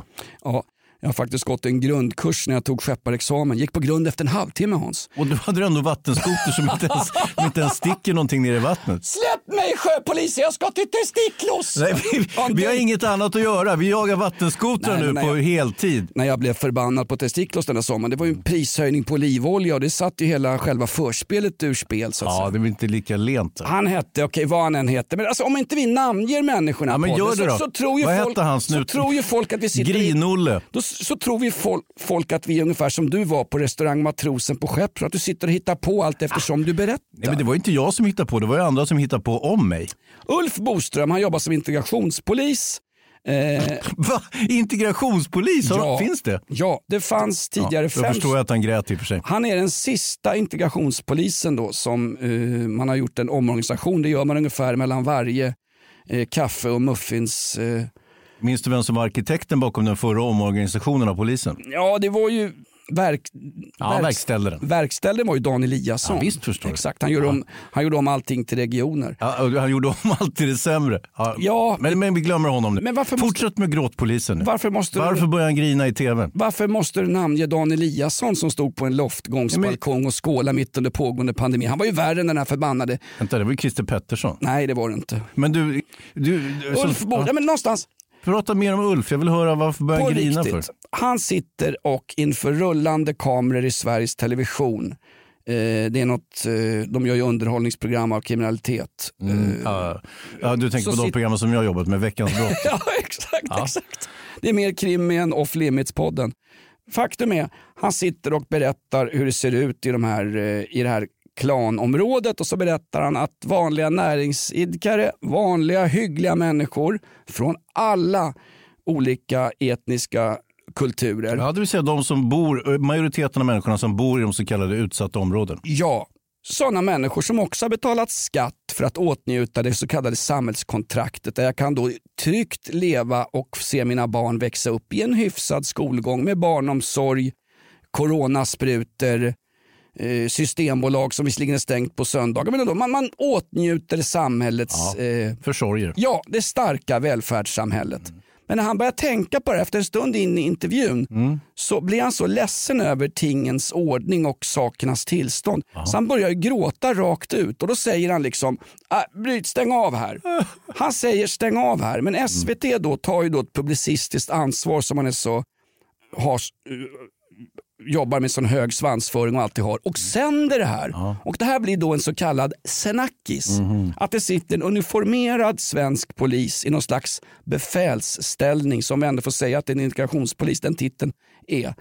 [SPEAKER 2] Ja, jag har faktiskt gått en grundkurs när jag tog skepparexamen. Gick på grund efter en halvtimme Hans.
[SPEAKER 3] Och du hade ändå vattenskoter som inte ens, som inte ens sticker någonting ner i vattnet.
[SPEAKER 2] Släpp mig sjöpolis, jag ska till Testiklos!
[SPEAKER 3] Nej, vi, vi har inget annat att göra. Vi jagar vattenskotrar nu på
[SPEAKER 2] nej.
[SPEAKER 3] heltid.
[SPEAKER 2] När jag blev förbannad på Testiklos den där sommaren, det var ju en prishöjning på olivolja och det satte ju hela själva förspelet ur spel så att
[SPEAKER 3] Ja,
[SPEAKER 2] säga.
[SPEAKER 3] det väl inte lika lent.
[SPEAKER 2] Han hette, okej vad han än heter, men alltså, om inte vi namnger människorna
[SPEAKER 3] Ja, men
[SPEAKER 2] på
[SPEAKER 3] gör
[SPEAKER 2] det,
[SPEAKER 3] det
[SPEAKER 2] så, så, tror ju
[SPEAKER 3] Vad
[SPEAKER 2] folk,
[SPEAKER 3] hette han,
[SPEAKER 2] så tror ju folk att vi sitter i,
[SPEAKER 3] Grinolle.
[SPEAKER 2] då, så tror ju folk, folk att vi är ungefär som du var på restaurang Matrosen på Skeppro, att du sitter och hittar på allt eftersom du berättar.
[SPEAKER 3] Nej, men det var inte jag som hittade på det, var ju andra som hittade på om mig.
[SPEAKER 2] Ulf Boström, han jobbar som integrationspolis. Eh,
[SPEAKER 3] Va? Integrationspolis,
[SPEAKER 2] ja,
[SPEAKER 3] finns det?
[SPEAKER 2] Ja, det fanns tidigare
[SPEAKER 3] Då
[SPEAKER 2] fem
[SPEAKER 3] förstår jag att han grät i och för sig.
[SPEAKER 2] Han är den sista integrationspolisen då som eh, man har gjort en omorganisation. Det gör man ungefär mellan varje eh, kaffe och muffins. Eh.
[SPEAKER 3] Minns du vem som var arkitekten bakom den förra omorganisationen av polisen?
[SPEAKER 2] Ja, det var ju verk,
[SPEAKER 3] Ja, verkställde den.
[SPEAKER 2] Verkställde var ju Dan Eliasson.
[SPEAKER 3] Ja, visst förstår.
[SPEAKER 2] Exakt, han gjorde, om, han gjorde om allting till regioner.
[SPEAKER 3] Ja, han gjorde om allt till det sämre. Ja,
[SPEAKER 2] Ja.
[SPEAKER 3] men, men vi glömmer honom nu.
[SPEAKER 2] Men varför måste-
[SPEAKER 3] Fortsätt med gråtpolisen nu.
[SPEAKER 2] Varför måste,
[SPEAKER 3] Varför
[SPEAKER 2] du,
[SPEAKER 3] börjar han grina i tv?
[SPEAKER 2] varför måste du namnge Dan Eliasson som stod på en
[SPEAKER 3] Ja,
[SPEAKER 2] loftgångsbalkong och skåla mitt under pågående pandemi? Han var ju värre än den här förbannade...
[SPEAKER 3] Vänta, det var ju Christer Pettersson.
[SPEAKER 2] Nej, det var det inte.
[SPEAKER 3] Men du, du, du
[SPEAKER 2] Ulf Bo, ja, men någonstans.
[SPEAKER 3] Prata mer om Ulf. Jag vill höra varför börjar han grina för.
[SPEAKER 2] Han sitter och inför rullande kameror i Sveriges Television. Eh, det är något, eh, de gör ju underhållningsprogram av kriminalitet. Eh,
[SPEAKER 3] Ja, ja, du tänker på de programmen som jag har jobbat med, Veckans (laughs) brott.
[SPEAKER 2] ja, exakt, exakt. Det är mer krim än Off Limits-podden. Faktum är, han sitter och berättar hur det ser ut i, de här, eh, i det här klanområdet och så berättar han att vanliga näringsidkare, vanliga hyggliga människor från alla olika etniska kulturer
[SPEAKER 3] Ja, det vill säga de som bor, majoriteten av människorna som bor i de så kallade utsatta områden.
[SPEAKER 2] Ja, sådana människor som också har betalat skatt för att åtnjuta det så kallade samhällskontraktet där jag kan då tryggt leva och se mina barn växa upp i en hyfsad skolgång med barnomsorg, coronasprutor, eh, systembolag som visserligen är stängt på söndagar men ändå, man, man åtnjuter samhällets
[SPEAKER 3] Ja.
[SPEAKER 2] eh,
[SPEAKER 3] Försorger.
[SPEAKER 2] Ja, det starka välfärdssamhället. Men när han börjar tänka på det efter en stund in i intervjun
[SPEAKER 3] Mm.
[SPEAKER 2] så blir han så ledsen över tingens ordning och sakernas tillstånd. Så han börjar gråta rakt ut och då säger han liksom, äh, bryt, stäng av här. (laughs) Han säger stäng av här, men SVT då tar ju då ett publicistiskt ansvar som man är så har, jobbar med sån hög svansföring och allt det har och sänder det här. Och det här blir då en så kallad senakis. Att det sitter en uniformerad svensk polis i någon slags befälsställning som vi ändå får säga att en integrationspolis, den titeln är.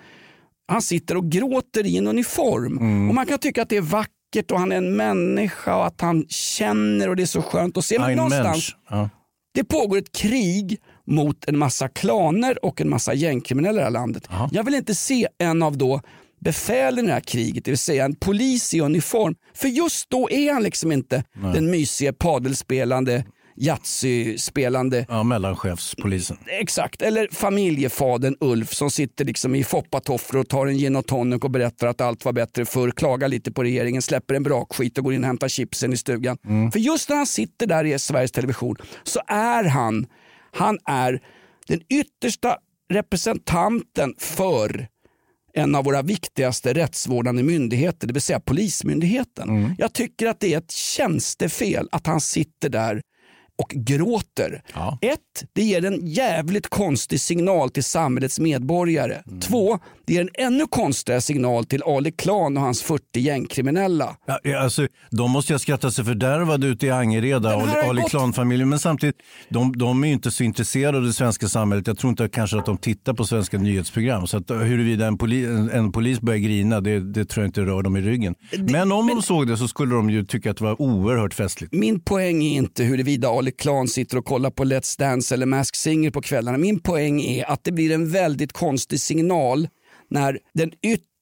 [SPEAKER 2] Han sitter och gråter i en uniform och man kan tycka att det är vackert och han är en människa och att han känner och det är så skönt att se. Men någonstans.
[SPEAKER 3] Ja.
[SPEAKER 2] det pågår ett krig mot en massa klaner och en massa gängkriminella i det här landet. Jag vill inte se en av då befälen i det här kriget, det vill säga en polis i uniform. För just då är han liksom inte den mysiga padelspelande, Yatzy-spelande
[SPEAKER 3] Ja, mellanchefspolisen.
[SPEAKER 2] Exakt, eller familjefadern Ulf som sitter liksom i foppatofflor och tar en gin och tonic och berättar att allt var bättre förr, klagar lite på regeringen, släpper en brakskit och går in och hämtar chipsen i stugan. För just när han sitter där i Sveriges Television så är han, han är den yttersta representanten för en av våra viktigaste rättsvårdande myndigheter, det vill säga Polismyndigheten. Jag tycker att det är ett tjänstefel att han sitter där och gråter.
[SPEAKER 3] Ja.
[SPEAKER 2] Ett, det ger en jävligt konstig signal till samhällets medborgare. Två, det ger en ännu konstigare signal till Ali Klan och hans 40 gängkriminella.
[SPEAKER 3] Ja, alltså, de måste ju ha skrattat sig fördärvade ute i Angereda, Ali
[SPEAKER 2] gått-
[SPEAKER 3] Klan-familjen. Men samtidigt, de, de är ju inte så intresserade av det svenska samhället. Jag tror inte kanske att de tittar på svenska nyhetsprogram. Så att huruvida en, poli, en, en polis börjar grina, det, det tror jag inte rör dem i ryggen. Men om de såg det så skulle de ju tycka att det var oerhört festligt.
[SPEAKER 2] Min poäng är inte huruvida Ali Klan sitter och kollar på Let's Dance eller Mask Singer på kvällarna. Min poäng är att det blir en väldigt konstig signal när den,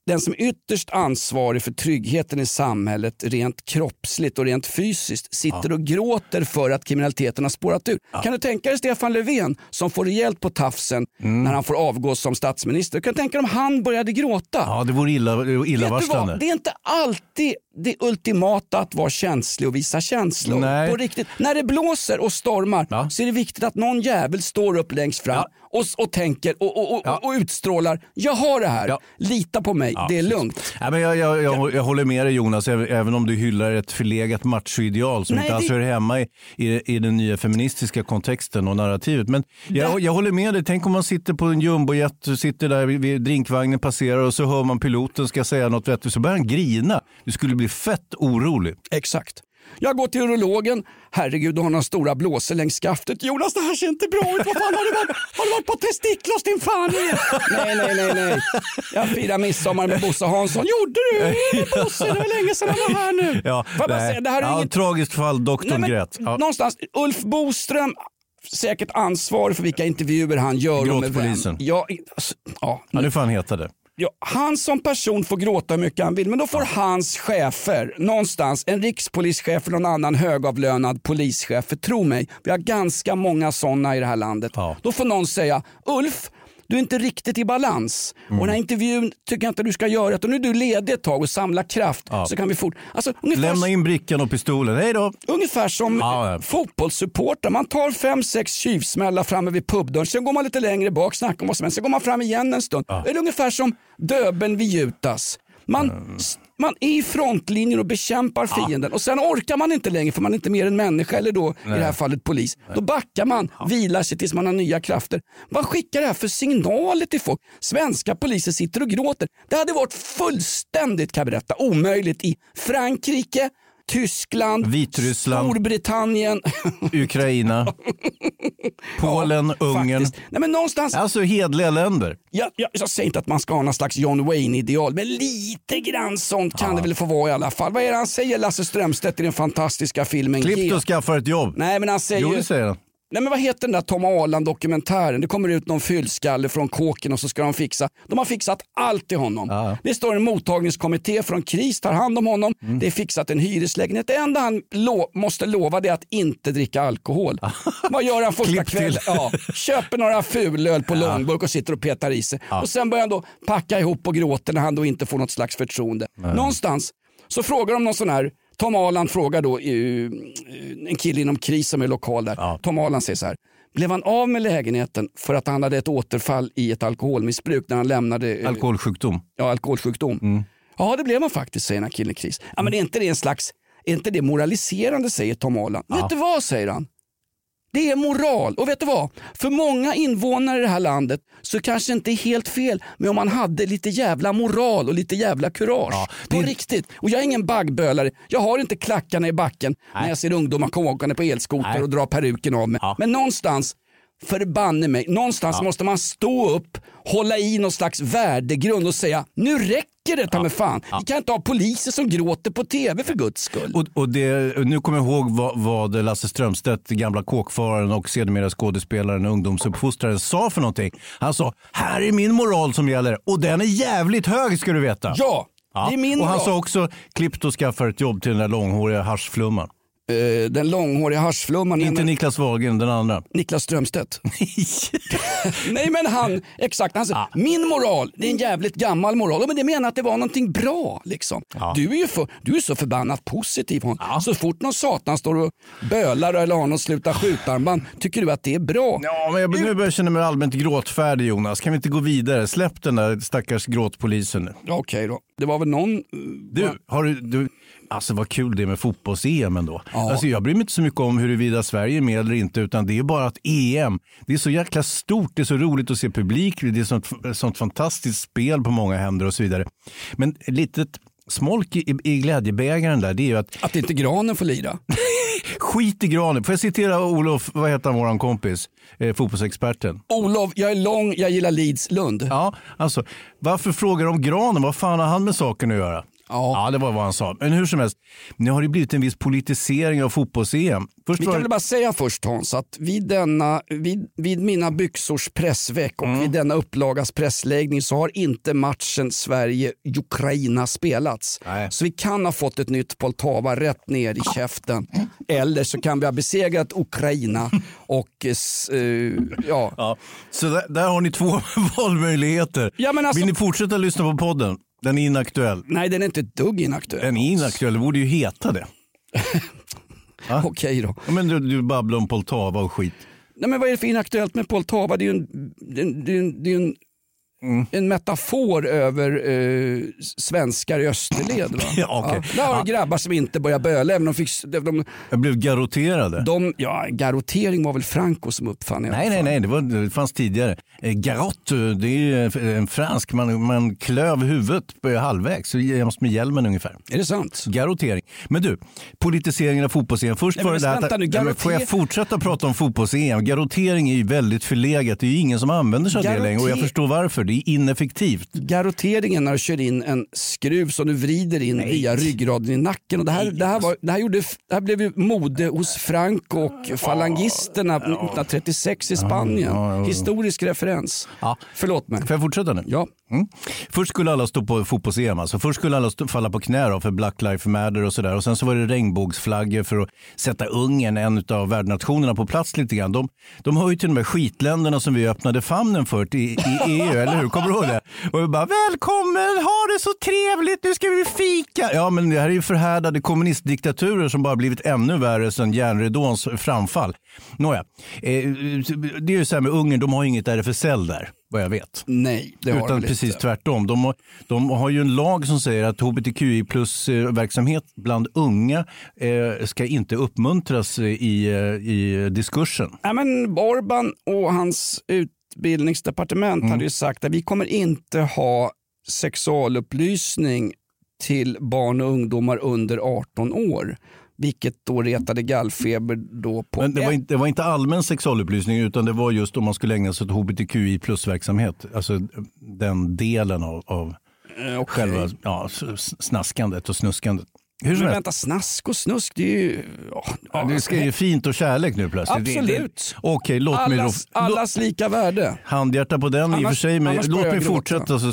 [SPEAKER 2] den som ytterst ansvarig för tryggheten i samhället rent kroppsligt och rent fysiskt sitter och gråter för att kriminaliteten har spårat ur. Kan du tänka dig Stefan Löfven som får rejält på tafsen när han får avgå som statsminister? Kan du tänka dig om han började gråta?
[SPEAKER 3] Ja, det vore illa, illavarslande.
[SPEAKER 2] Det är inte alltid det ultimata att vara känslig och visa känslor.
[SPEAKER 3] Nej.
[SPEAKER 2] På riktigt. När det blåser och stormar
[SPEAKER 3] Ja.
[SPEAKER 2] så är det viktigt att någon jävel står upp längst fram
[SPEAKER 3] Ja.
[SPEAKER 2] Och, och tänker och, och, och,
[SPEAKER 3] Ja.
[SPEAKER 2] och utstrålar, jag har det här,
[SPEAKER 3] Ja.
[SPEAKER 2] lita på mig, det är lugnt.
[SPEAKER 3] Ja, men jag, jag, jag, jag håller med dig Jonas, även- om du hyllar ett förlegat machoideal som
[SPEAKER 2] Nej,
[SPEAKER 3] inte alls
[SPEAKER 2] det-
[SPEAKER 3] hör hemma i, i, i den nya feministiska kontexten och narrativet. Men jag, jag håller med dig, tänk om man sitter på en jumbojet, sitter där vid drinkvagnen passerar och så hör man piloten ska säga något vettigt så börjar han grina. Du skulle bli fett orolig.
[SPEAKER 2] Exakt. Jag går till urologen. Herregud, du har några stora blåsor längs skaftet. Jonas, det här ser inte bra ut. Vad fan har du varit? Har du varit på testiklos din fan? Nej, nej, nej, nej. Jag firar midsommar med Bosse Hansson. Gjorde du? Bosse, det var länge sedan han var här nu.
[SPEAKER 3] Ja,
[SPEAKER 2] Får jag säga, det här är
[SPEAKER 3] ja,
[SPEAKER 2] inget...
[SPEAKER 3] Tragiskt fall, doktorn
[SPEAKER 2] Nej,
[SPEAKER 3] grät. Ja.
[SPEAKER 2] Någonstans, Ulf Boström, säkert ansvarig för vilka intervjuer han gör.
[SPEAKER 3] Gråtpolisen.
[SPEAKER 2] Ja, alltså, ja,
[SPEAKER 3] Ja, nu får han heta det.
[SPEAKER 2] Ja, han som person får gråta hur mycket han vill, men då får hans chefer, någonstans, en rikspolischef eller någon annan högavlönad polischef, för tro mig, vi har ganska många sådana i det här landet.
[SPEAKER 3] Ja.
[SPEAKER 2] Då får någon säga, Ulf, du är inte riktigt i balans. Och den här intervjun tycker jag inte du ska göra, utan nu är du ledig ett tag och samlar kraft.
[SPEAKER 3] Ja.
[SPEAKER 2] Så kan vi fort... Alltså,
[SPEAKER 3] Lämna in brickan och pistolen. Hej då!
[SPEAKER 2] ungefär som
[SPEAKER 3] Ja, ja.
[SPEAKER 2] fotbollssupportrar. Man tar fem, sex tjuvsmällar framme vid pubdörren, sen går man lite längre bak, snackar om vad som helst, sen går man fram igen en stund. Det är ungefär som Döbeln vid Jutas. Man, s- man är i frontlinjen och bekämpar fienden och sen orkar man inte längre för man är inte mer än människa eller då i det här fallet polis. Då backar man, vilar sig tills man har nya krafter. Vad skickar det här för signaler till folk? Svenska poliser sitter och gråter. Det hade varit fullständigt, kan jag berätta, omöjligt i Frankrike, Tyskland,
[SPEAKER 3] Vitryssland.
[SPEAKER 2] Storbritannien. (laughs)
[SPEAKER 3] Ukraina, Polen, Ungern.
[SPEAKER 2] Faktiskt. Nej, men någonstans,
[SPEAKER 3] Alltså hedliga länder.
[SPEAKER 2] jag, jag, jag säger inte att man ska ha någon slags John Wayne-ideal, men lite grann sånt kan det väl få vara i alla fall. Vad är det han säger, Lasse Strömstedt, i den fantastiska filmen
[SPEAKER 3] Klipp och skaffa ett jobb.
[SPEAKER 2] Nej, men han säger
[SPEAKER 3] Jo, det säger han.
[SPEAKER 2] Nej men vad heter den där Tom Arland dokumentären? Det kommer ut någon fyllskalle från kåken och så ska de fixa. De har fixat allt till honom.
[SPEAKER 3] Ja.
[SPEAKER 2] Det står en mottagningskommitté från KRIS tar hand om honom.
[SPEAKER 3] Mm.
[SPEAKER 2] Det är fixat en hyreslägenhet. Det enda han lo- måste lova det är att inte dricka alkohol. vad gör han (laughs) första kvällen? Ja, köper några fulöl på långburk och sitter och petar i sig. Och sen börjar han då packa ihop och gråter när han då inte får något slags förtroende. Någonstans så frågar de någon sån här Tom Arland frågar då eh, en kille inom KRIS som är lokal där.
[SPEAKER 3] Ja.
[SPEAKER 2] Tom Arland säger så här. blev han av med lägenheten för att han hade ett återfall i ett alkoholmissbruk när han lämnade eh,
[SPEAKER 3] Alkoholsjukdom.
[SPEAKER 2] ja, alkoholsjukdom. Ja, det blev han faktiskt, säger den här killen Chris. Ja, men är inte det en slags, är inte det moraliserande, säger Tom Holland. Vet du vad, säger han? Det är moral. Och vet du vad? För många invånare i det här landet så kanske inte är helt fel men om man hade lite jävla moral och lite jävla kurage.
[SPEAKER 3] Ja,
[SPEAKER 2] På
[SPEAKER 3] det-
[SPEAKER 2] riktigt. Och jag är ingen baggbölare. Jag har inte klackarna i backen när jag ser ungdomar komma åkande på elskoter
[SPEAKER 3] Nej.
[SPEAKER 2] och dra peruken av mig.
[SPEAKER 3] Ja.
[SPEAKER 2] Men någonstans Förbanne mig, någonstans måste man stå upp, hålla i någon slags värdegrund och säga nu räcker det ta mig fan. Vi kan inte ha poliser som gråter på tv för guds skull.
[SPEAKER 3] Och, och det, nu kommer jag ihåg vad, vad Lasse Strömstedt, gamla kåkfararen och sedermera skådespelaren och ungdomsuppfostraren sa för någonting. Han sa, här är min moral som gäller och den är jävligt hög ska du veta.
[SPEAKER 2] Ja,
[SPEAKER 3] Ja.
[SPEAKER 2] det är min
[SPEAKER 3] och han
[SPEAKER 2] moral.
[SPEAKER 3] sa också, klippt och skaffa ett jobb till den där långhåriga haschflumman.
[SPEAKER 2] Eh, den långhåriga haschflumman.
[SPEAKER 3] Inte
[SPEAKER 2] men-
[SPEAKER 3] Niklas Wahlgren, den andra.
[SPEAKER 2] Niklas Strömstedt. (laughs) Nej men han, exakt. Han sa, min moral, det är en jävligt gammal moral. Men det menar att det var någonting bra. Liksom. Du, är ju för, du är så förbannat positiv Hans. Så fort någon satan står och bölar eller har någon sluta skjutarmband tycker du att det är bra.
[SPEAKER 3] Ja, men jag, nu börjar jag känna mig allmänt gråtfärdig Jonas. Kan vi inte gå vidare? Släpp den där stackars gråtpolisen nu.
[SPEAKER 2] Ja, Okej då. Det var väl någon...
[SPEAKER 3] Du, har du, du, alltså vad kul det är med fotbolls-EM ändå. Alltså, jag bryr mig inte så mycket om huruvida Sverige är med eller inte, utan det är bara att EM, det är så jäkla stort, det är så roligt att se publik, det är sånt, sånt fantastiskt spel på många händer och så vidare. Men litet smolk i, i glädjebägaren där, det är ju att
[SPEAKER 2] Att inte granen får lira. (laughs)
[SPEAKER 3] skit i granen. Får jag citera Olof, vad heter han, våran kompis, eh, fotbollsexperten?
[SPEAKER 2] Olof, jag är lång, jag gillar Leeds Lund.
[SPEAKER 3] Ja, alltså varför frågar de granen? Vad fan har han med saken att göra?
[SPEAKER 2] Ja.
[SPEAKER 3] ja, det var vad han sa. Men hur som helst, nu har det blivit en viss politisering av fotbolls-EM. Först
[SPEAKER 2] Vi kan väl bara säga först Hans att vid, denna, vid, vid mina byxors pressveck och vid denna upplagas pressläggning så har inte matchen Sverige-Ukraina spelats.
[SPEAKER 3] Nej.
[SPEAKER 2] Så vi kan ha fått ett nytt Poltava rätt ner i käften. Eller så kan vi ha besegrat Ukraina (laughs) och eh, ja.
[SPEAKER 3] Ja, så där, där har ni två (laughs) valmöjligheter.
[SPEAKER 2] Ja, men alltså-
[SPEAKER 3] Vill ni fortsätta lyssna på podden? Den är inaktuell.
[SPEAKER 2] Nej den är inte ett dugg inaktuell.
[SPEAKER 3] Den är inaktuell, det borde ju heta det. (laughs)
[SPEAKER 2] Okej då.
[SPEAKER 3] Ja, men du, du babblar om Poltava och skit.
[SPEAKER 2] Nej, men vad är det för inaktuellt med Poltava? Det är ju en, det är en, det är en,
[SPEAKER 3] Mm.
[SPEAKER 2] en metafor över eh, svenskar i österled. Va? (laughs)
[SPEAKER 3] Ja, okej.
[SPEAKER 2] Där har
[SPEAKER 3] Ja.
[SPEAKER 2] du grabbar som inte börjar böla. Även de, fick, de,
[SPEAKER 3] Jag blev garotterade.
[SPEAKER 2] de, ja, garotering var väl Franco som uppfann
[SPEAKER 3] Nej, nej, nej, det, var, det fanns tidigare. Eh, Garott, eh, det är ju en fransk, man, man klöv huvudet på halvvägs, jämst med hjälmen ungefär.
[SPEAKER 2] Är det sant?
[SPEAKER 3] Garotering. Men du, politiseringen av fotbolls-EM. Först
[SPEAKER 2] Nej,
[SPEAKER 3] var det där
[SPEAKER 2] vänta nu,
[SPEAKER 3] men får jag
[SPEAKER 2] garoter-
[SPEAKER 3] fortsätta prata om fotbolls-EM? Garotering är ju väldigt förlegat. Det är ju ingen som använder sig av det
[SPEAKER 2] Garoter-
[SPEAKER 3] längre och jag förstår varför. Är ineffektivt.
[SPEAKER 2] Garoteringen när du kör in en skruv som du vrider in via ryggraden i nacken. Och det, här, det, här var, det, här gjorde, det här blev ju mode hos Franco och falangisterna 1936 i Spanien. Historisk referens.
[SPEAKER 3] Ja.
[SPEAKER 2] Förlåt mig.
[SPEAKER 3] Får jag fortsätta nu?
[SPEAKER 2] Ja.
[SPEAKER 3] Mm. Först skulle alla stå på fotbolls-EM. Alltså. Först skulle alla stå, falla på knä då för Black Lives Matter och sådär. Och sen så var det regnbågsflaggor för att sätta Ungern, en av värdnationerna, på plats lite grann. De, de hör ju till de här skitländerna som vi öppnade famnen för i, i EU, eller hur? Kommer du ihåg det? Och vi bara välkommen, ha det så trevligt, nu ska vi fika. Ja, men det här är ju förhärdade kommunistdiktaturer som bara blivit ännu värre sedan järnridåns framfall. Nåja, eh, det är ju så här med Ungern, de har ju inget RFSL där, vad jag vet.
[SPEAKER 2] Nej, det har
[SPEAKER 3] Utan
[SPEAKER 2] de
[SPEAKER 3] precis
[SPEAKER 2] inte.
[SPEAKER 3] tvärtom. De har, de har ju en lag som säger att hbtqi plus-verksamhet bland unga eh, ska inte uppmuntras eh, i, eh, i diskursen.
[SPEAKER 2] Ja, men Orban och hans utbildningsdepartement
[SPEAKER 3] Mm.
[SPEAKER 2] hade ju sagt att vi kommer inte ha sexualupplysning till barn och ungdomar under 18 år. Vilket då retade gallfeber då på
[SPEAKER 3] Men det var, inte, det var inte allmän sexualupplysning utan det var just om man skulle ägna sig åt hbtqi plus-verksamhet. Alltså den delen av, av
[SPEAKER 2] Eh, okej.
[SPEAKER 3] själva ja, snaskandet och snuskandet. Hur
[SPEAKER 2] Men vänta, snask och snusk, det är ju... Ja,
[SPEAKER 3] Ja, det ska ju fint och kärlek nu plötsligt.
[SPEAKER 2] Absolut.
[SPEAKER 3] Okej, låt mig då...
[SPEAKER 2] allas, allas lika värde.
[SPEAKER 3] Handhjärta på den i och för
[SPEAKER 2] Annars-
[SPEAKER 3] sig, men
[SPEAKER 2] annars
[SPEAKER 3] låt mig fortsätta. Så... (laughs)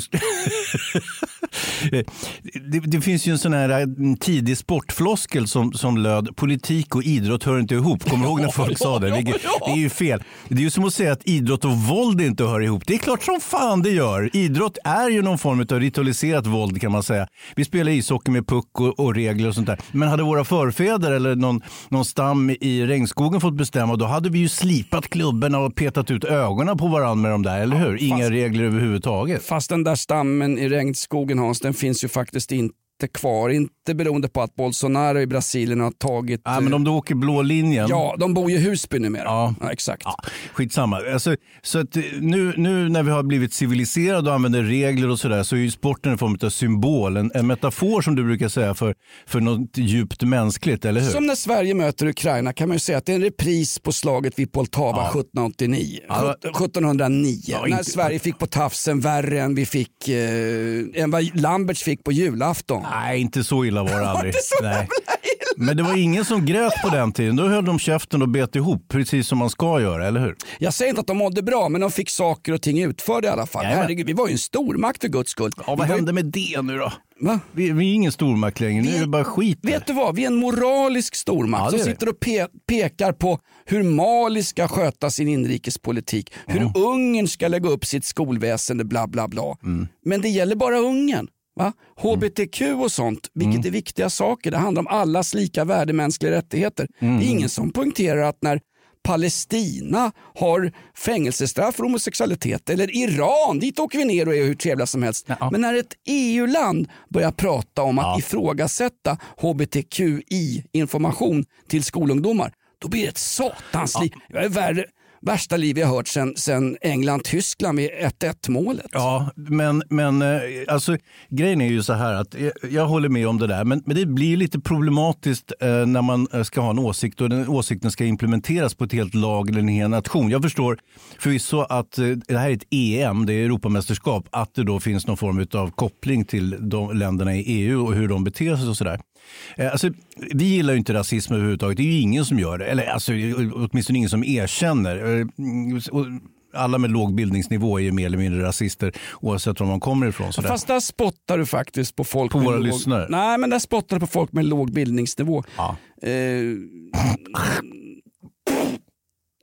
[SPEAKER 3] Det, det finns ju en sån här eh, tidig sportfloskel som, som löd politik och idrott hör inte ihop. Kommer du ihåg när folk sa det? Det, det är ju fel. Det är ju som att säga att idrott och våld inte hör ihop. Det är klart som fan det gör. Idrott är ju någon form av ritualiserat våld kan man säga. Vi spelar ishockey med puck och, och regler och sånt där. Men hade våra förfäder eller någon, någon stam i regnskogen fått bestämma då hade vi ju slipat klubborna och petat ut ögonen på varandra med de där, eller hur? Inga regler överhuvudtaget.
[SPEAKER 2] Fast den där stammen i regnskogen Hans, den finns ju faktiskt inte kvar. Inte beroende på att Bolsonaro i Brasilien har tagit...
[SPEAKER 3] Ja, men om du åker blå linjen.
[SPEAKER 2] Ja, de bor ju i Husby numera.
[SPEAKER 3] Ja.
[SPEAKER 2] Ja, exakt.
[SPEAKER 3] Ja, skitsamma. Alltså, så att eh, nu, nu när vi har blivit civiliserade och använder regler och sådär så är ju sporten en form av symbol, en, en metafor som du brukar säga för, för något djupt mänskligt, eller hur?
[SPEAKER 2] Som när Sverige möter Ukraina kan man ju säga att det är en repris på slaget vid Poltava 1789.
[SPEAKER 3] Ja.
[SPEAKER 2] 1709.
[SPEAKER 3] Ja,
[SPEAKER 2] när Sverige fick på tafsen värre än vi fick eh, än vad Lamberts fick på julafton.
[SPEAKER 3] Nej, inte så illa var det aldrig. Nej. Men det var ingen som grät på den tiden. Då höll de käften och bet ihop, precis som man ska göra, eller hur?
[SPEAKER 2] Jag säger inte att de mådde bra, men de fick saker och ting utförda i alla fall.
[SPEAKER 3] Jajamän.
[SPEAKER 2] Herregud, vi var ju en stormakt för guds skull.
[SPEAKER 3] Ja, vad
[SPEAKER 2] var ju-
[SPEAKER 3] hände med det nu då?
[SPEAKER 2] Va?
[SPEAKER 3] Vi, vi är ingen stormakt längre, nu
[SPEAKER 2] Vi-
[SPEAKER 3] är det bara skit.
[SPEAKER 2] Vet du vad, vi är en moralisk stormakt
[SPEAKER 3] Ja,
[SPEAKER 2] som sitter och pe- pekar på hur Mali ska sköta sin inrikespolitik, hur Ungern ska lägga upp sitt skolväsende, bla bla bla.
[SPEAKER 3] Mm.
[SPEAKER 2] Men det gäller bara Ungern. Va? HBTQ och sånt, vilket
[SPEAKER 3] Mm.
[SPEAKER 2] är viktiga saker. Det handlar om allas lika värde, mänskliga rättigheter.
[SPEAKER 3] Mm.
[SPEAKER 2] Det är ingen som poängterar att när Palestina har fängelsestraff för homosexualitet eller Iran, dit åker vi ner och är hur trevliga som helst.
[SPEAKER 3] Ja.
[SPEAKER 2] Men när ett EU-land börjar prata om att
[SPEAKER 3] Ja.
[SPEAKER 2] ifrågasätta hbtqi-information till skolungdomar, då blir det ett satans liv. Det är värre, värsta liv jag hört sedan sen England-Tyskland med 1-1 målet.
[SPEAKER 3] Ja, men, men eh, alltså, grejen är ju så här att jag, jag håller med om det där, men, men det blir lite problematiskt eh, när man eh, ska ha en åsikt och den åsikten ska implementeras på ett helt lag eller en hel nation. Jag förstår förvisso att eh, det här är ett EM, det är Europamästerskap, att det då finns någon form av koppling till de länderna i EU och hur de beter sig och sådär. Eh, Alltså, vi gillar ju inte rasism överhuvudtaget. Det är ju ingen som gör det. Eller alltså, åtminstone ingen som erkänner. Eh, Alla med låg bildningsnivå är ju mer eller mindre rasister oavsett var man kommer ifrån. Sådär.
[SPEAKER 2] Fast där spottar du faktiskt på folk
[SPEAKER 3] På
[SPEAKER 2] med
[SPEAKER 3] våra
[SPEAKER 2] låg...
[SPEAKER 3] lyssnare?
[SPEAKER 2] Nej, men där spottar du på folk med låg bildningsnivå.
[SPEAKER 3] Ja.
[SPEAKER 2] Eh,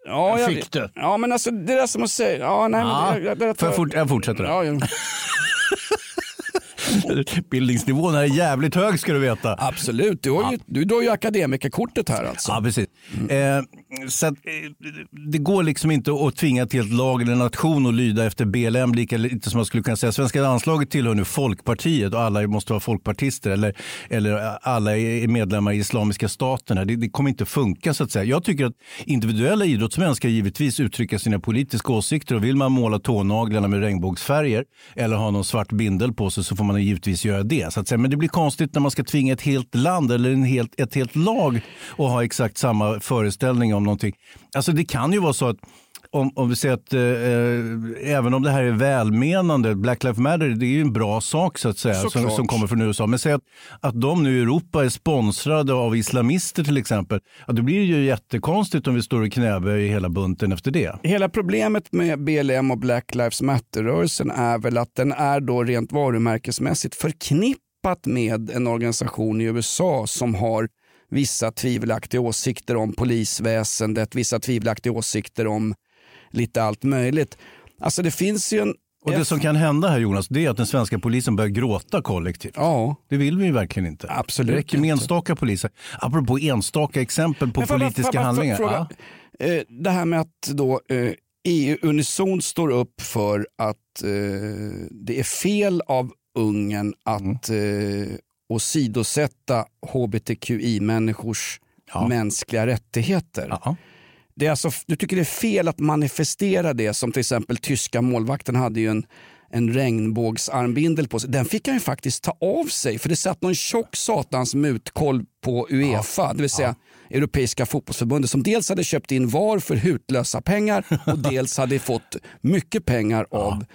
[SPEAKER 2] ja, jag
[SPEAKER 3] Fick du?
[SPEAKER 2] Ja, men alltså det är som att säga... Ja, nej,
[SPEAKER 3] Ja.
[SPEAKER 2] men det, det, det,
[SPEAKER 3] Får jag, fort, jag fortsätter?
[SPEAKER 2] Ja, ja. (laughs) (laughs)
[SPEAKER 3] Bildningsnivån är jävligt hög ska du veta.
[SPEAKER 2] Absolut, du, har ju, du drar ju akademikerkortet här alltså.
[SPEAKER 3] Ja, precis. Eh, så att, eh, det går liksom inte att tvinga ett helt lag eller nation att lyda efter BLM lika lite som man skulle kunna säga. Svenska landslaget tillhör nu Folkpartiet och alla måste vara folkpartister eller, eller alla är medlemmar i Islamiska staterna. Det, det kommer inte funka så att säga. Jag tycker att individuella idrottsmän ska givetvis uttrycka sina politiska åsikter och vill man måla tånaglarna med regnbågsfärger eller ha någon svart bindel på sig så får man givetvis göra det. Så att säga. Men det blir konstigt när man ska tvinga ett helt land eller en helt, ett helt lag att ha exakt samma föreställning om någonting. Alltså det kan ju vara så att om, om vi säger att eh, även om det här är välmenande, Black Lives Matter, det är ju en bra sak så att säga som, som kommer från USA. Men säg att, att de nu i Europa är sponsrade av islamister till exempel. Ja, då blir det ju jättekonstigt om vi står i knäböj i hela bunten efter det.
[SPEAKER 2] Hela problemet med BLM och Black Lives Matter-rörelsen är väl att den är då rent varumärkesmässigt förknippat med en organisation i USA som har vissa tvivelaktiga åsikter om polisväsendet, vissa tvivelaktiga åsikter om lite allt möjligt. Alltså det finns ju en...
[SPEAKER 3] Och det som kan hända här Jonas, det är att den svenska polisen börjar gråta kollektivt.
[SPEAKER 2] Ja,
[SPEAKER 3] Det vill vi ju verkligen inte.
[SPEAKER 2] Absolut
[SPEAKER 3] Det räcker med
[SPEAKER 2] inte.
[SPEAKER 3] enstaka poliser. Apropå enstaka exempel på politiska
[SPEAKER 2] bara
[SPEAKER 3] handlingar.
[SPEAKER 2] fråga,
[SPEAKER 3] Ja.
[SPEAKER 2] eh, Det här med att då eh, EU unisont står upp för att eh, det är fel av Ungern att
[SPEAKER 3] Mm.
[SPEAKER 2] eh, åsidosätta hbtqi-människors
[SPEAKER 3] Ja.
[SPEAKER 2] mänskliga rättigheter.
[SPEAKER 3] Ja.
[SPEAKER 2] Det är alltså, du tycker det är fel att manifestera det som till exempel tyska målvakten hade ju en, en regnbågsarmbindel på sig. Den fick han ju faktiskt ta av sig för det satt någon tjock satans mutkolv på Uefa, det vill säga Europeiska fotbollsförbundet som dels hade köpt in VAR för hutlösa pengar och (laughs) dels hade fått mycket pengar av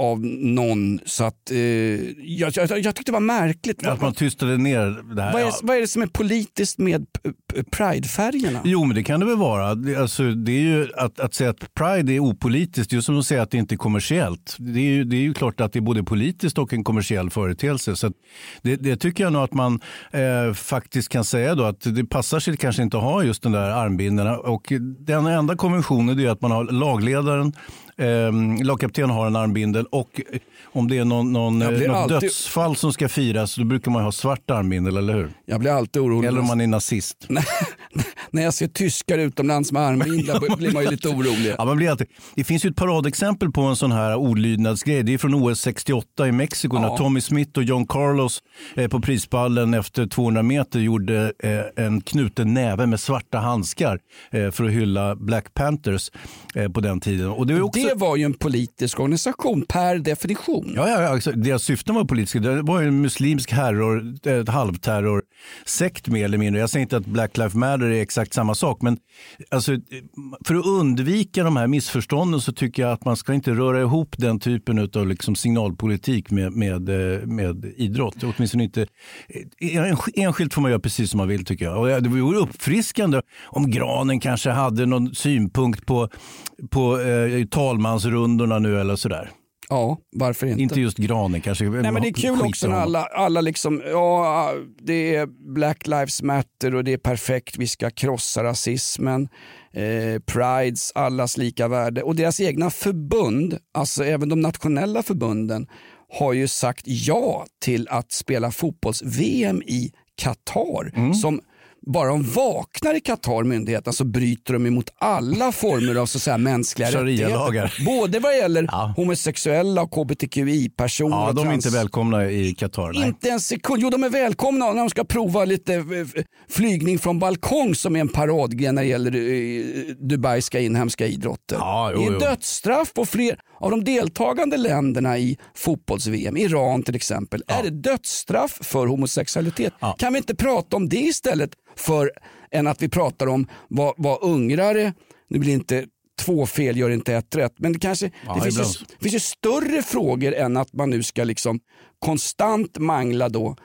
[SPEAKER 2] av någon. Så att, eh, jag, jag, jag tyckte det var märkligt.
[SPEAKER 3] Att man tystade ner det här.
[SPEAKER 2] vad, är,
[SPEAKER 3] Ja.
[SPEAKER 2] vad är det som är politiskt med pridefärgerna?
[SPEAKER 3] Jo, men det kan det väl vara. Alltså, det är ju att, att säga att Pride är opolitiskt, det är som att säga att det inte är kommersiellt. Det är ju, det är ju klart att det är både politiskt och en kommersiell företeelse. Så det, det tycker jag nog att man eh, faktiskt kan säga då att det passar sig kanske inte att ha just den där armbindeln. Och den enda konventionen är att man har lagledaren Eh, lagkapten har en armbindel och eh, om det är någon, någon, eh, något
[SPEAKER 2] alltid-
[SPEAKER 3] dödsfall som ska firas då brukar man ha svart armbindel, eller hur?
[SPEAKER 2] Jag blir alltid orolig.
[SPEAKER 3] Eller om man är nazist. (laughs)
[SPEAKER 2] När jag ser tyskar utomlands med armbindlar blir man ju lite orolig.
[SPEAKER 3] Ja, man blir alltid... Det finns ju ett paradexempel på en sån här olydnadsgrej. Det är från OS 68 i Mexiko
[SPEAKER 2] Ja.
[SPEAKER 3] när Tommy Smith och John Carlos eh, på prispallen efter 200 meter gjorde eh, en knuten näve med svarta handskar eh, för att hylla Black Panthers eh, på den tiden. Och det, är också...
[SPEAKER 2] Det var ju en politisk organisation per definition.
[SPEAKER 3] Ja, ja, ja, alltså, deras syften var politiska. Det var ju en muslimsk herror, ett halvterrorsekt mer eller mindre. Jag säger inte att Black Lives Matter är exakt samma sak, men alltså, för att undvika de här missförstånden så tycker jag att man ska inte röra ihop den typen av liksom signalpolitik med, med, eh, med idrott. Åtminstone inte. Eh, enskilt får man göra precis som man vill tycker jag. Och det vore uppfriskande om Granen kanske hade någon synpunkt på, på eh, talmansrundorna nu eller sådär.
[SPEAKER 2] Ja, varför inte?
[SPEAKER 3] Inte just Granen kanske.
[SPEAKER 2] Nej, men det är kul också när alla, alla liksom, ja det är Black Lives Matter och det är perfekt, vi ska krossa rasismen, eh, Prides, allas lika värde och deras egna förbund, alltså även de nationella förbunden har ju sagt ja till att spela fotbolls-VM i Qatar
[SPEAKER 3] Mm.
[SPEAKER 2] som bara de vaknar i Qatar, myndigheterna, så bryter de emot alla former av så att säga, mänskliga (laughs) rättigheter. Både vad gäller homosexuella och hbtqi-personer.
[SPEAKER 3] Ja, de är inte välkomna i Qatar. nej.
[SPEAKER 2] inte en sekund. Jo, de är välkomna när de ska prova lite eh, flygning från balkong som är en paradgren när det gäller eh, dubaiska inhemska idrotter.
[SPEAKER 3] Ja, jo,
[SPEAKER 2] det är
[SPEAKER 3] jo.
[SPEAKER 2] dödsstraff på fler av de deltagande länderna i fotbolls-VM, Iran till exempel, är det dödsstraff för homosexualitet. Kan vi inte prata om det istället för än att vi pratar om vad, vad ungrare, nu blir inte två fel gör inte ett rätt, men det kanske
[SPEAKER 3] Ja,
[SPEAKER 2] det finns, ju, finns ju större frågor än att man nu ska liksom konstant mangla då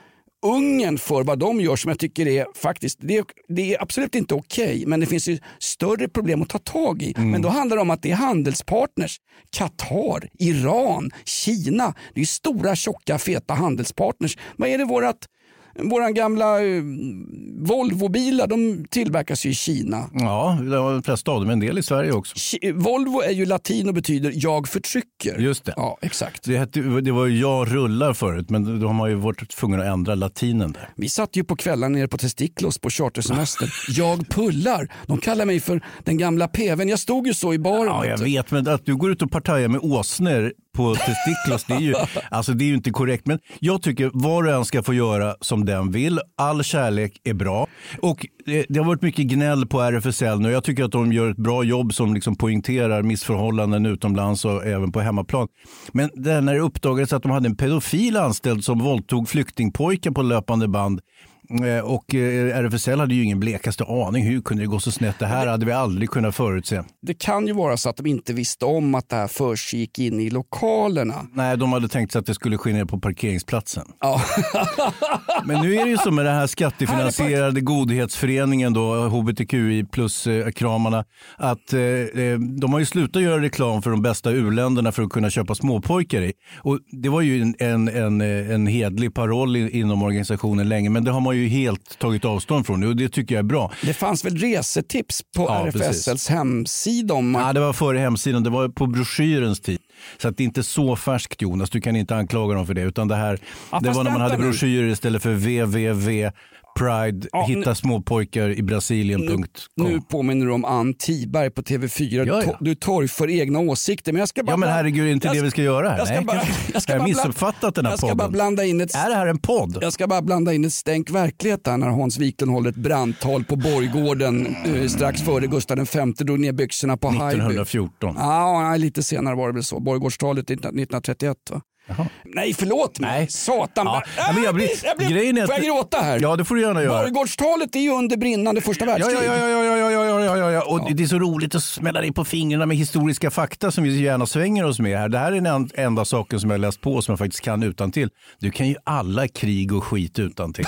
[SPEAKER 2] Ungern för vad de gör som jag tycker är faktiskt, det är, det är absolut inte okej men det finns ju större problem att ta tag i.
[SPEAKER 3] Mm.
[SPEAKER 2] Men då handlar det om att det är handelspartners. Qatar, Iran, Kina. Det är stora tjocka feta handelspartners. Vad är det vårat Våra gamla eh, Volvobilar de tillverkas ju i Kina.
[SPEAKER 3] Ja, de flesta av dem. En del i Sverige också.
[SPEAKER 2] Volvo är ju latin och betyder jag förtrycker.
[SPEAKER 3] Just det.
[SPEAKER 2] Ja, exakt.
[SPEAKER 3] Det, hette, det var ju jag rullar förut, men då har man ju varit tvungen att ändra latinen där.
[SPEAKER 2] Vi satt ju på kvällen nere på Testiklos på chartersemester. (laughs) Jag pullar. De kallar mig för den gamla peven. Jag stod ju så i baren.
[SPEAKER 3] Ja, jag
[SPEAKER 2] vet
[SPEAKER 3] men att du går ut och partajar med åsnor på testiklos, det är ju, (laughs) alltså det är ju inte korrekt. Men jag tycker var och en ska få göra som den vill. All kärlek är bra. Och eh, det, har varit mycket gnäll på RFSL nu. Jag tycker att de gör ett bra jobb som liksom poängterar missförhållanden utomlands och även på hemmaplan. Men det när det uppdagades att de hade en pedofil anställd som våldtog flyktingpojkar på löpande band och eh, RFSL hade ju ingen blekaste aning. Hur kunde det gå så snett? Det här hade vi aldrig kunnat förutse.
[SPEAKER 2] Det kan ju vara så att de inte visste om att det här försiggick in i lokalerna.
[SPEAKER 3] Nej, de hade tänkt sig att det skulle ske ner på parkeringsplatsen.
[SPEAKER 2] Ja. (laughs)
[SPEAKER 3] Men nu är det ju så med den här skattefinansierade godhetsföreningen då, hbtqi plus-kramarna, att eh, eh, de har ju slutat göra reklam för de bästa u-länderna för att kunna köpa småpojkar i. Och det var ju en, en, en, eh, en hedlig paroll inom organisationen länge, men det har man ju helt tagit avstånd från nu och det tycker jag är bra.
[SPEAKER 2] Det fanns väl resetips på
[SPEAKER 3] Ja,
[SPEAKER 2] RFSLs
[SPEAKER 3] precis.
[SPEAKER 2] hemsida om man
[SPEAKER 3] Ja, det var före hemsidan, det var på broschyrens tid. Så att det är inte så färskt Jonas, du kan inte anklaga dem för det. Utan det här,
[SPEAKER 2] Ja,
[SPEAKER 3] det var när man hade broschyrer istället för www. Pride,
[SPEAKER 2] Ja,
[SPEAKER 3] hitta
[SPEAKER 2] nu-
[SPEAKER 3] småpojkar i Brasilien.com.
[SPEAKER 2] Nu påminner du om Ann Tiberg på TV4.
[SPEAKER 3] Ja, ja.
[SPEAKER 2] Du torgför egna åsikter. Men jag ska bara
[SPEAKER 3] Ja men herregud, är inte
[SPEAKER 2] jag
[SPEAKER 3] det vi ska göra här?
[SPEAKER 2] Jag ska
[SPEAKER 3] Nej,
[SPEAKER 2] bara, jag ska bara
[SPEAKER 3] jag
[SPEAKER 2] bla-
[SPEAKER 3] missuppfattat den här
[SPEAKER 2] jag ska
[SPEAKER 3] podden?
[SPEAKER 2] bara blanda in ett
[SPEAKER 3] Är det här en podd?
[SPEAKER 2] Jag ska bara blanda in ett stänk verklighet här när Hans Wiklund håller ett brandtal på Borggården eh, strax före Gustav V drog ner byxorna på Haijby.
[SPEAKER 3] 1914.
[SPEAKER 2] Ja, lite senare var det väl så. Borggårdstalet 19- 1931. Va? Nej, förlåt mig.
[SPEAKER 3] Nej.
[SPEAKER 2] Satan.
[SPEAKER 3] Ja.
[SPEAKER 2] Äh,
[SPEAKER 3] Ja, men jag blir-
[SPEAKER 2] jag blir,
[SPEAKER 3] grejen är
[SPEAKER 2] får jag gråta här?
[SPEAKER 3] Ja, det får du gärna göra.
[SPEAKER 2] Borggårdstalet är ju under brinnande första
[SPEAKER 3] Ja,
[SPEAKER 2] världskrig.
[SPEAKER 3] ja, ja, ja, ja, ja, ja, ja, ja, ja. Och det är så roligt att smälla dig på fingrarna med historiska fakta som vi gärna svänger oss med här. Det här är den en- enda saken som jag läst på som jag faktiskt kan utan till. Du kan ju alla krig och skit utan till.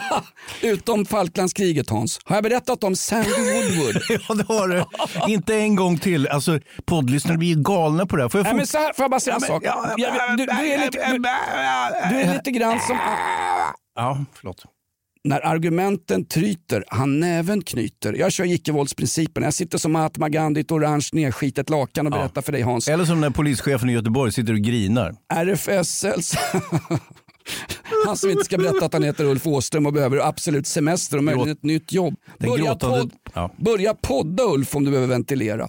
[SPEAKER 3] (laughs)
[SPEAKER 2] Utom Falklandskriget Hans. Har jag berättat om Sandy Woodward? (laughs)
[SPEAKER 3] ja, det har du. Inte en gång till. Alltså, poddlyssnarna blir ju galna på det här. Får jag
[SPEAKER 2] Nej, men så här, får jag bara säga en
[SPEAKER 3] Ja,
[SPEAKER 2] sak?
[SPEAKER 3] ja,
[SPEAKER 2] du, du, är lite, du, du är lite grann som...
[SPEAKER 3] Ja, förlåt.
[SPEAKER 2] När argumenten tryter, han näven knyter. Jag kör icke-våldsprincipen. Jag sitter som Mahatma Gandhi i ett orange nedskitet lakan och berättar för dig Hans.
[SPEAKER 3] Eller som när polischefen i Göteborg sitter och grinar.
[SPEAKER 2] RFSLs... (laughs) Han som inte ska berätta att han heter Ulf Åström och behöver absolut semester och möjligen ett nytt jobb. Börja,
[SPEAKER 3] Ja.
[SPEAKER 2] börja podda Ulf om du behöver ventilera.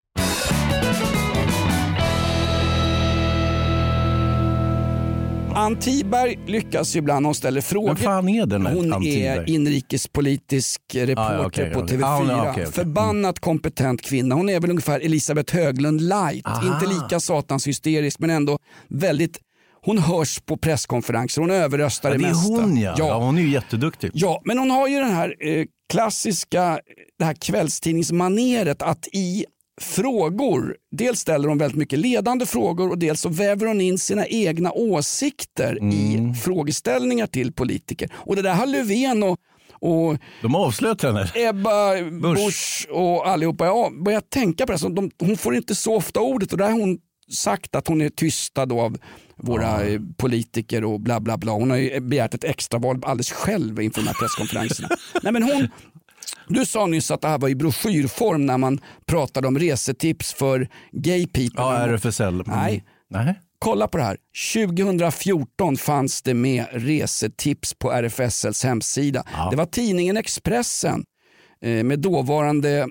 [SPEAKER 2] Ann Tiberg lyckas ju ibland hon ställer frågor.
[SPEAKER 3] Vem fan är den här
[SPEAKER 2] Hon
[SPEAKER 3] Ann
[SPEAKER 2] är
[SPEAKER 3] Tiberg?
[SPEAKER 2] inrikespolitisk reporter
[SPEAKER 3] Ah, ja, okej,
[SPEAKER 2] på
[SPEAKER 3] okej.
[SPEAKER 2] TV4.
[SPEAKER 3] Ah, hon är- okej, okej.
[SPEAKER 2] Förbannat kompetent kvinna. Hon är väl ungefär Elisabeth Höglund light. Inte lika satans hysterisk men ändå väldigt hon hörs på presskonferenser, hon överröstar
[SPEAKER 3] Ja,
[SPEAKER 2] det
[SPEAKER 3] det är
[SPEAKER 2] mesta.
[SPEAKER 3] hon ja. ja. Hon är ju jätteduktig.
[SPEAKER 2] Ja, men hon har ju den här eh, klassiska det här kvällstidningsmaneret att i frågor, dels ställer hon väldigt mycket ledande frågor och dels så väver hon in sina egna åsikter
[SPEAKER 3] Mm.
[SPEAKER 2] i frågeställningar till politiker. Och det där har Löfven och, och
[SPEAKER 3] De avslöt henne.
[SPEAKER 2] Ebba Busch. och allihopa ja, börjat tänka på det. Så de, hon får inte så ofta ordet och där har hon sagt att hon är tystad av våra eh, politiker och bla bla bla. Hon har ju begärt ett extraval alldeles själv inför de här presskonferenserna. (laughs) Nej, men hon, du sa nyss att det här var i broschyrform när man pratade om resetips för gay people.
[SPEAKER 3] Ja, RFSL. Mm.
[SPEAKER 2] Nej.
[SPEAKER 3] Nej.
[SPEAKER 2] Kolla på det här. 2014 fanns det med resetips på RFSLs hemsida. Det var tidningen Expressen eh, med dåvarande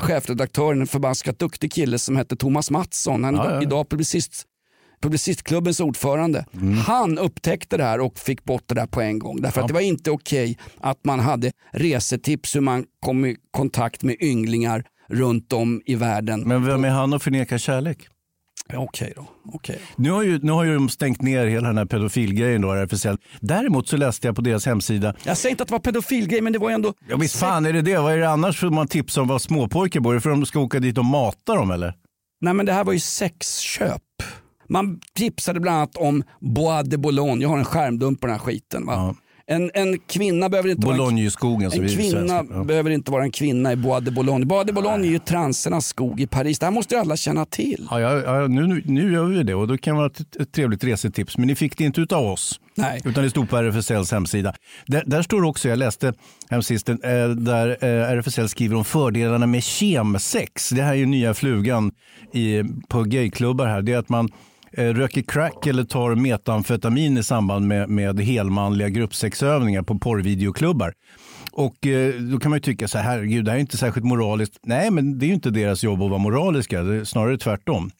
[SPEAKER 2] chefredaktören, en förbaskat duktig kille som hette Thomas Mattsson. Han är
[SPEAKER 3] Ja, ja.
[SPEAKER 2] idag publicist, Publicistklubbens ordförande.
[SPEAKER 3] Mm.
[SPEAKER 2] Han upptäckte det här och fick bort det där på en gång. Därför att det var inte okej att man hade resetips hur man kom i kontakt med ynglingar runt om i världen.
[SPEAKER 3] Men vem är han att förneka kärlek?
[SPEAKER 2] Ja, Okej då. Okej.
[SPEAKER 3] Nu har, ju, nu har ju de stängt ner hela den här pedofilgrejen då, RFSL. Däremot så läste jag på deras hemsida.
[SPEAKER 2] Jag säger inte att det var pedofilgrej men det var ändå...
[SPEAKER 3] Ja visst fan är det det. Vad är det annars för man tipsar om vad småpojkar bor? Är det för att de ska åka dit och mata dem eller?
[SPEAKER 2] Nej men det här var ju sexköp. Man tipsade bland annat om Bois de Boulogne. Jag har en skärmdump på den här skiten. Va? En, en kvinna behöver inte vara en, en
[SPEAKER 3] vi
[SPEAKER 2] kvinna
[SPEAKER 3] ja.
[SPEAKER 2] behöver inte vara en kvinna i Bois de Boulogne. Bois de Boulogne är ju transernas skog i Paris. Det här måste ju alla känna till.
[SPEAKER 3] Ja, ja, ja, nu, nu- gör vi det och då kan det vara ett, ett trevligt resetips. Men ni fick det inte utav oss.
[SPEAKER 2] Nej.
[SPEAKER 3] Utan det stod på RFSLs hemsida. Där, där står också, jag läste hemsist, eh, där eh, RFSL skriver om fördelarna med kemsex. Det här är ju nya flugan i, på gayklubbar här. Det är att man röker crack eller tar metamfetamin i samband med, med helmanliga gruppsexövningar på porrvideoklubbar. Och eh, då kan man ju tycka så här, herregud, det här är inte särskilt moraliskt. Nej, men det är ju inte deras jobb att vara moraliska, det är snarare tvärtom.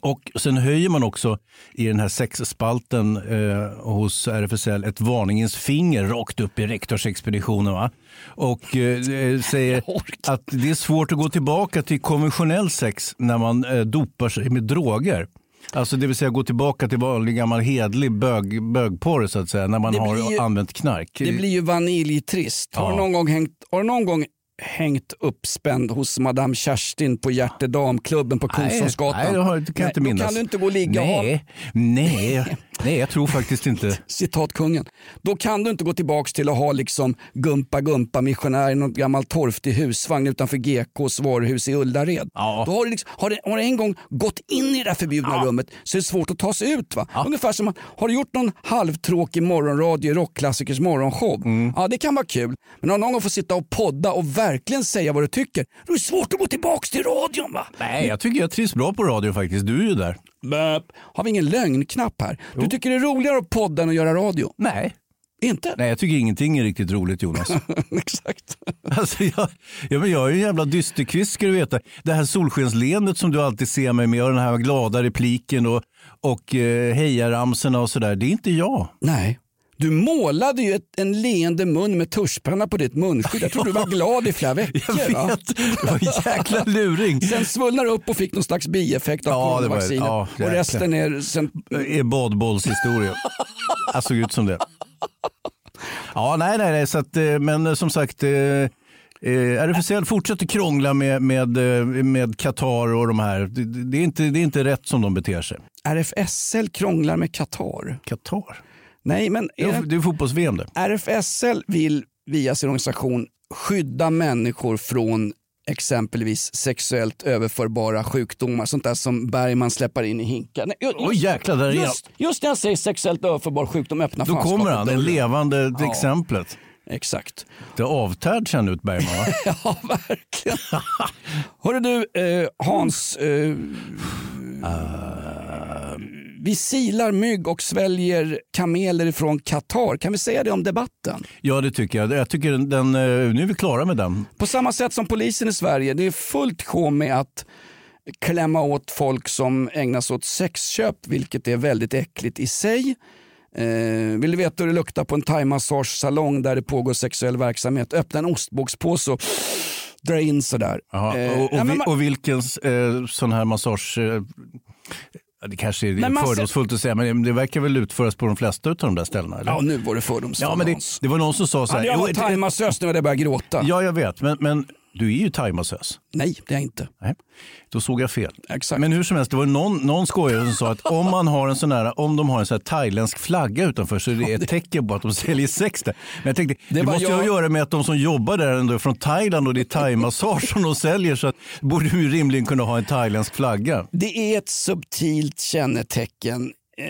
[SPEAKER 3] Och sen höjer man också i den här sexspalten eh, hos RFSL ett varningens finger rakt upp i rektorsexpeditionen. Va? Och eh, säger (laughs) att det är svårt att gå tillbaka till konventionell sex när man eh, dopar sig med droger. Alltså det vill säga gå tillbaka till vanlig gammal hedlig bög, bögporr så att säga, när man
[SPEAKER 2] Det
[SPEAKER 3] har
[SPEAKER 2] ju-
[SPEAKER 3] använt knark.
[SPEAKER 2] Det blir ju vaniljtrist. Har,
[SPEAKER 3] Ja.
[SPEAKER 2] du någon gång hängt, har du någon gång hängt uppspänd hos Madame Kerstin på Hjärtedamklubben på
[SPEAKER 3] Nej,
[SPEAKER 2] Kungsholmsgatan?
[SPEAKER 3] nej, har- det kan jag inte
[SPEAKER 2] Då
[SPEAKER 3] minnas.
[SPEAKER 2] kan du inte gå och ligga och ha
[SPEAKER 3] Nej, nej. Jag tror faktiskt inte. (laughs)
[SPEAKER 2] Citat kungen. Då kan du inte gå tillbaks till att ha liksom Gumpa Gumpa missionär i någon gammal torftig husvagn utanför GKs varuhus i Ullared.
[SPEAKER 3] Ja.
[SPEAKER 2] Då har, du liksom, har, det, har det en gång gått in i det förbjudna rummet så är det svårt att ta sig ut. Va? Ungefär som, har du gjort någon halvtråkig morgonradio i rockklassikers morgonshow?
[SPEAKER 3] Mm.
[SPEAKER 2] Ja, det kan vara kul. Men om någon gång får sitta och podda och verkligen säga vad du tycker, då är det svårt att gå tillbaks till radion. Va?
[SPEAKER 3] Nej, jag tycker jag trivs bra på radio faktiskt. Du är ju där.
[SPEAKER 2] Böp. Har vi ingen lögnknapp här? Du tycker det är roligare att podda än att göra radio?
[SPEAKER 3] Nej.
[SPEAKER 2] Inte?
[SPEAKER 3] Nej, jag tycker ingenting är riktigt roligt Jonas. (laughs)
[SPEAKER 2] Exakt.
[SPEAKER 3] Alltså, jag, ja, men jag är ju en jävla dysterkvist ska du veta. Det här solskensleendet som du alltid ser mig med och den här glada repliken och, och eh, hejaramsorna och sådär. Det är inte jag.
[SPEAKER 2] Nej. Du målade ju ett, en leende mun med tuschpenna på ditt munskydd. Jag tror du var (laughs) glad i flera veckor.
[SPEAKER 3] Jag vet,
[SPEAKER 2] va?
[SPEAKER 3] det var en jäkla (laughs) luring.
[SPEAKER 2] Sen svullnade du upp och fick någon slags bieffekt av
[SPEAKER 3] Ja,
[SPEAKER 2] coronavaccinet.
[SPEAKER 3] ja,
[SPEAKER 2] och resten är sen...
[SPEAKER 3] Är badbollshistoria. Jag såg ut som det. Ja, nej, nej, nej. Så att, eh, men eh, som sagt, eh, eh, RFSL fortsätter krångla med, med, med Qatar och de här. Det, det, är inte, det är inte rätt som de beter sig.
[SPEAKER 2] RFSL krånglar med Qatar.
[SPEAKER 3] Qatar?
[SPEAKER 2] Nej, men
[SPEAKER 3] är, det är fotbolls-VM det.
[SPEAKER 2] RFSL vill via sin organisation skydda människor från exempelvis sexuellt överförbara sjukdomar. Sånt där som Bergman släpper in i hinkar. Nej, just,
[SPEAKER 3] Oj, jäklar, där är jag.
[SPEAKER 2] just, just när jag säger sexuellt överförbar sjukdom öppnar
[SPEAKER 3] Då kommer han, det levande
[SPEAKER 2] Ja.
[SPEAKER 3] exemplet.
[SPEAKER 2] Exakt.
[SPEAKER 3] Det är avtärd känner ut Bergman va? (laughs)
[SPEAKER 2] ja, verkligen. Hörru du, eh, Hans. Eh, vi silar mygg och sväljer kameler ifrån Qatar. Kan vi säga det om debatten?
[SPEAKER 3] Ja, det tycker jag. Jag tycker den, eh, nu är vi klara med den.
[SPEAKER 2] På samma sätt som polisen i Sverige, det är fullt sjå med att klämma åt folk som ägnar sig åt sexköp, vilket är väldigt äckligt i sig. Eh, vill du veta hur det luktar på en thaimassagesalong där det pågår sexuell verksamhet? Öppna en ostbågspåse och dra in sådär.
[SPEAKER 3] Jaha,
[SPEAKER 2] Eh,
[SPEAKER 3] och, och,
[SPEAKER 2] ja, men
[SPEAKER 3] vi- och vilken eh, sån här massage... Det kanske är
[SPEAKER 2] Men
[SPEAKER 3] fördomsfullt att säga, men det verkar väl utföras på de flesta av de där ställena? Eller?
[SPEAKER 2] Ja, nu var det fördomsfullt.
[SPEAKER 3] Ja, men det, det var någon som sa så här.
[SPEAKER 2] Hade jag
[SPEAKER 3] "Jo,
[SPEAKER 2] varit thaimassös nu hade jag börjat gråta.
[SPEAKER 3] Ja, jag vet, men, men du är ju thaimassös.
[SPEAKER 2] Nej, det är jag inte.
[SPEAKER 3] Nej, då såg jag fel.
[SPEAKER 2] Exakt.
[SPEAKER 3] Men hur som helst, det var någon, någon skojare som sa att om, man har en sån här, om de har en sån thailändsk flagga utanför så är det ett tecken på att de säljer sex där. Men jag tänkte, det,
[SPEAKER 2] Det
[SPEAKER 3] måste ju ha
[SPEAKER 2] jag-
[SPEAKER 3] att göra med att de som jobbar där ändå är från Thailand och det är thaimassage som de säljer så att, borde de ju rimligen kunna ha en thailändsk flagga.
[SPEAKER 2] Det är ett subtilt kännetecken. Eh,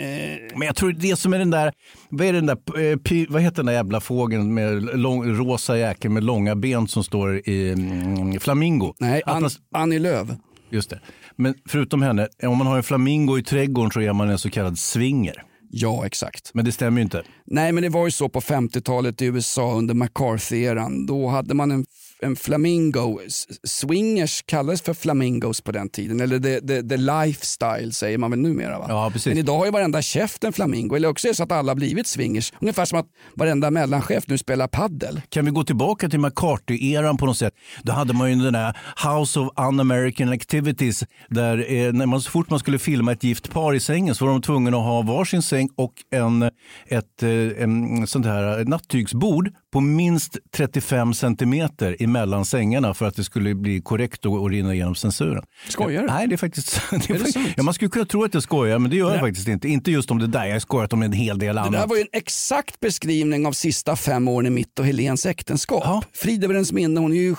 [SPEAKER 3] Men jag tror det som är den där, vad är den där, eh, py, vad heter den där jävla fågeln med lång, rosa jäkel med långa ben som står i mm, flamingo?
[SPEAKER 2] nej, An- Annie Lööf.
[SPEAKER 3] Just det. Men förutom henne, om man har en flamingo i trädgården så är man en så kallad swinger.
[SPEAKER 2] Ja, exakt.
[SPEAKER 3] Men det stämmer ju inte.
[SPEAKER 2] Nej, men det var ju så på 50-talet i USA under McCarthy-eran. Då hade man en, en flamingo. Swingers kallades för flamingos på den tiden. Eller the, the, the lifestyle säger man väl numera. Va?
[SPEAKER 3] Ja, precis.
[SPEAKER 2] Men idag har ju varenda käft en flamingo. Eller också är det så att alla har blivit swingers. Ungefär som att varenda mellanchef nu spelar paddel.
[SPEAKER 3] Kan vi gå tillbaka till McCarthy-eran på något sätt? Då hade man ju den där House of Un-American Activities där eh, när man, så fort man skulle filma ett gift par i sängen så var de tvungna att ha varsin säng och en, ett eh, en, sånt här nattygsbord på minst 35 centimeter emellan sängarna för att det skulle bli korrekt och, och rinna igenom censuren.
[SPEAKER 2] Skojar du?
[SPEAKER 3] Nej, det är faktiskt... (laughs) Det är
[SPEAKER 2] det
[SPEAKER 3] faktiskt
[SPEAKER 2] sant?
[SPEAKER 3] ja, man skulle kunna tro att jag skojar, men det gör jag
[SPEAKER 2] Nej.
[SPEAKER 3] faktiskt inte. Inte just om det där. Jag har skojat om en hel del
[SPEAKER 2] Det
[SPEAKER 3] annat.
[SPEAKER 2] där var ju en exakt beskrivning av sista fem åren i mitt och Helens äktenskap.
[SPEAKER 3] Ja.
[SPEAKER 2] Frid över hennes minne. Hon är ju,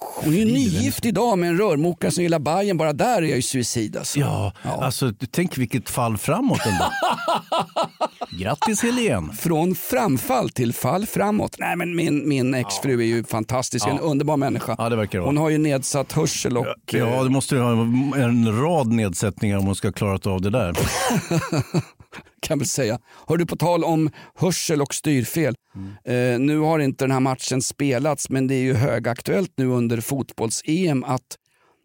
[SPEAKER 2] hon är ju nygift idag med en rörmokare som gillar Bajen. Bara där är jag ju suicid alltså.
[SPEAKER 3] Ja, alltså tänk vilket fall framåt ändå. (laughs) Grattis Helene!
[SPEAKER 2] Från framfall till fall framåt. Nej, men min, min exfru är ju fantastisk, en underbar människa.
[SPEAKER 3] Ja, det verkar vara.
[SPEAKER 2] Hon har ju nedsatt hörsel och...
[SPEAKER 3] Ja, det måste ju ha en rad nedsättningar om hon ska ha klarat av det där. (laughs)
[SPEAKER 2] kan väl säga. Hör du på tal om hörsel och styrfel. Eh, nu har inte den här matchen spelats men det är ju högaktuellt nu under fotbolls-EM att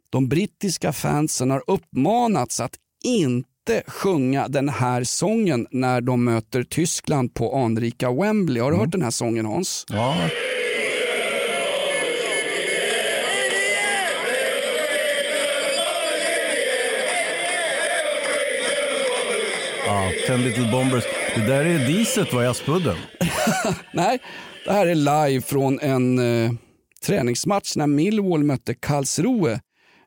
[SPEAKER 2] de brittiska fansen har uppmanats att inte sjunga den här sången när de möter Tyskland på anrika Wembley. Har du hört den här sången Hans?
[SPEAKER 3] Ja. Ja, Ten Little Bombers. Det där är diset var i Aspudden. (laughs)
[SPEAKER 2] Nej, det här är live från en eh, träningsmatch när Millwall mötte Karlsruhe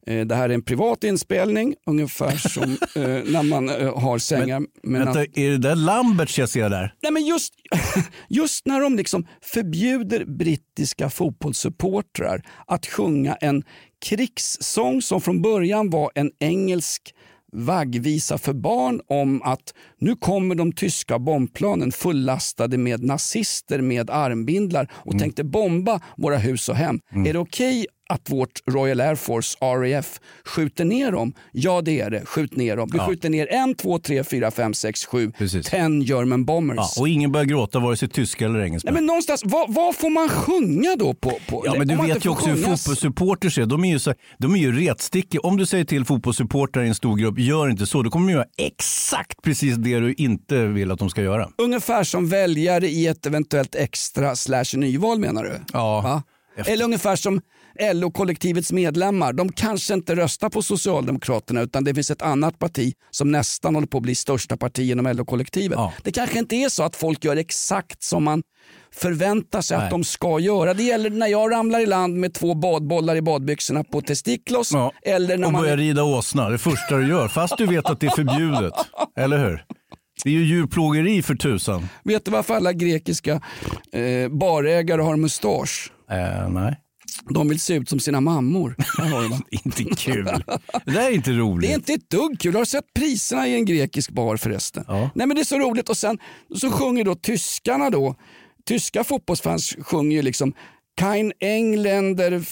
[SPEAKER 2] Eh, det här är en privat inspelning, ungefär som (laughs) eh, när man eh, har sängar. med
[SPEAKER 3] Vänta, är det där Lamberts jag ser där?
[SPEAKER 2] Nej, men just, (laughs) just när de liksom förbjuder brittiska fotbollssupportrar att sjunga en krigssång som från början var en engelsk vaggvisa för barn om att nu kommer de tyska bombplanen fullastade med nazister med armbindlar och tänkte bomba våra hus och hem. Är det okej att vårt Royal Air Force, RAF, skjuter ner dem? Ja det är det, skjut ner dem. Vi
[SPEAKER 3] Ja.
[SPEAKER 2] skjuter ner en, två, tre, fyra, fem, sex, sju,
[SPEAKER 3] Precis.
[SPEAKER 2] ten German bombers.
[SPEAKER 3] Ja, och ingen börjar gråta vare sig tyska eller engelska.
[SPEAKER 2] Nej, men någonstans, vad, vad får man sjunga då? på? på
[SPEAKER 3] Ja, men du vet ju också hur
[SPEAKER 2] sjunga-
[SPEAKER 3] fotbollssupporters är. De är ju, så, de är ju retstickiga. Om du säger till fotbollssupportrar i en stor grupp, gör inte så. Då kommer de göra exakt precis det du inte vill att de ska göra.
[SPEAKER 2] Ungefär som väljare i ett eventuellt extra slash nyval menar du?
[SPEAKER 3] Ja.
[SPEAKER 2] Va? Eller ungefär som LO-kollektivets medlemmar. De kanske inte röstar på Socialdemokraterna utan det finns ett annat parti som nästan håller på att bli största parti inom LO-kollektivet. Det kanske inte är så att folk gör exakt som man förväntar sig
[SPEAKER 3] Nej.
[SPEAKER 2] att de ska göra. Det gäller när jag ramlar i land med två badbollar i badbyxorna på testiklos. Eller när
[SPEAKER 3] och
[SPEAKER 2] man
[SPEAKER 3] börjar rida åsna, det första du gör. Fast du vet att det är förbjudet. (laughs) Eller hur? Det är ju djurplågeri för tusan.
[SPEAKER 2] Vet du varför alla grekiska eh, barägare har mustasch?
[SPEAKER 3] Eh, nej.
[SPEAKER 2] De vill se ut som sina mammor. (laughs)
[SPEAKER 3] Inte kul. Det där är inte roligt.
[SPEAKER 2] Det är inte ett dugg kul. Har du sett priserna i en grekisk bar förresten? Nej men det är så roligt och sen så sjunger då tyskarna då. Tyska fotbollsfans sjunger ju liksom Kein Engländer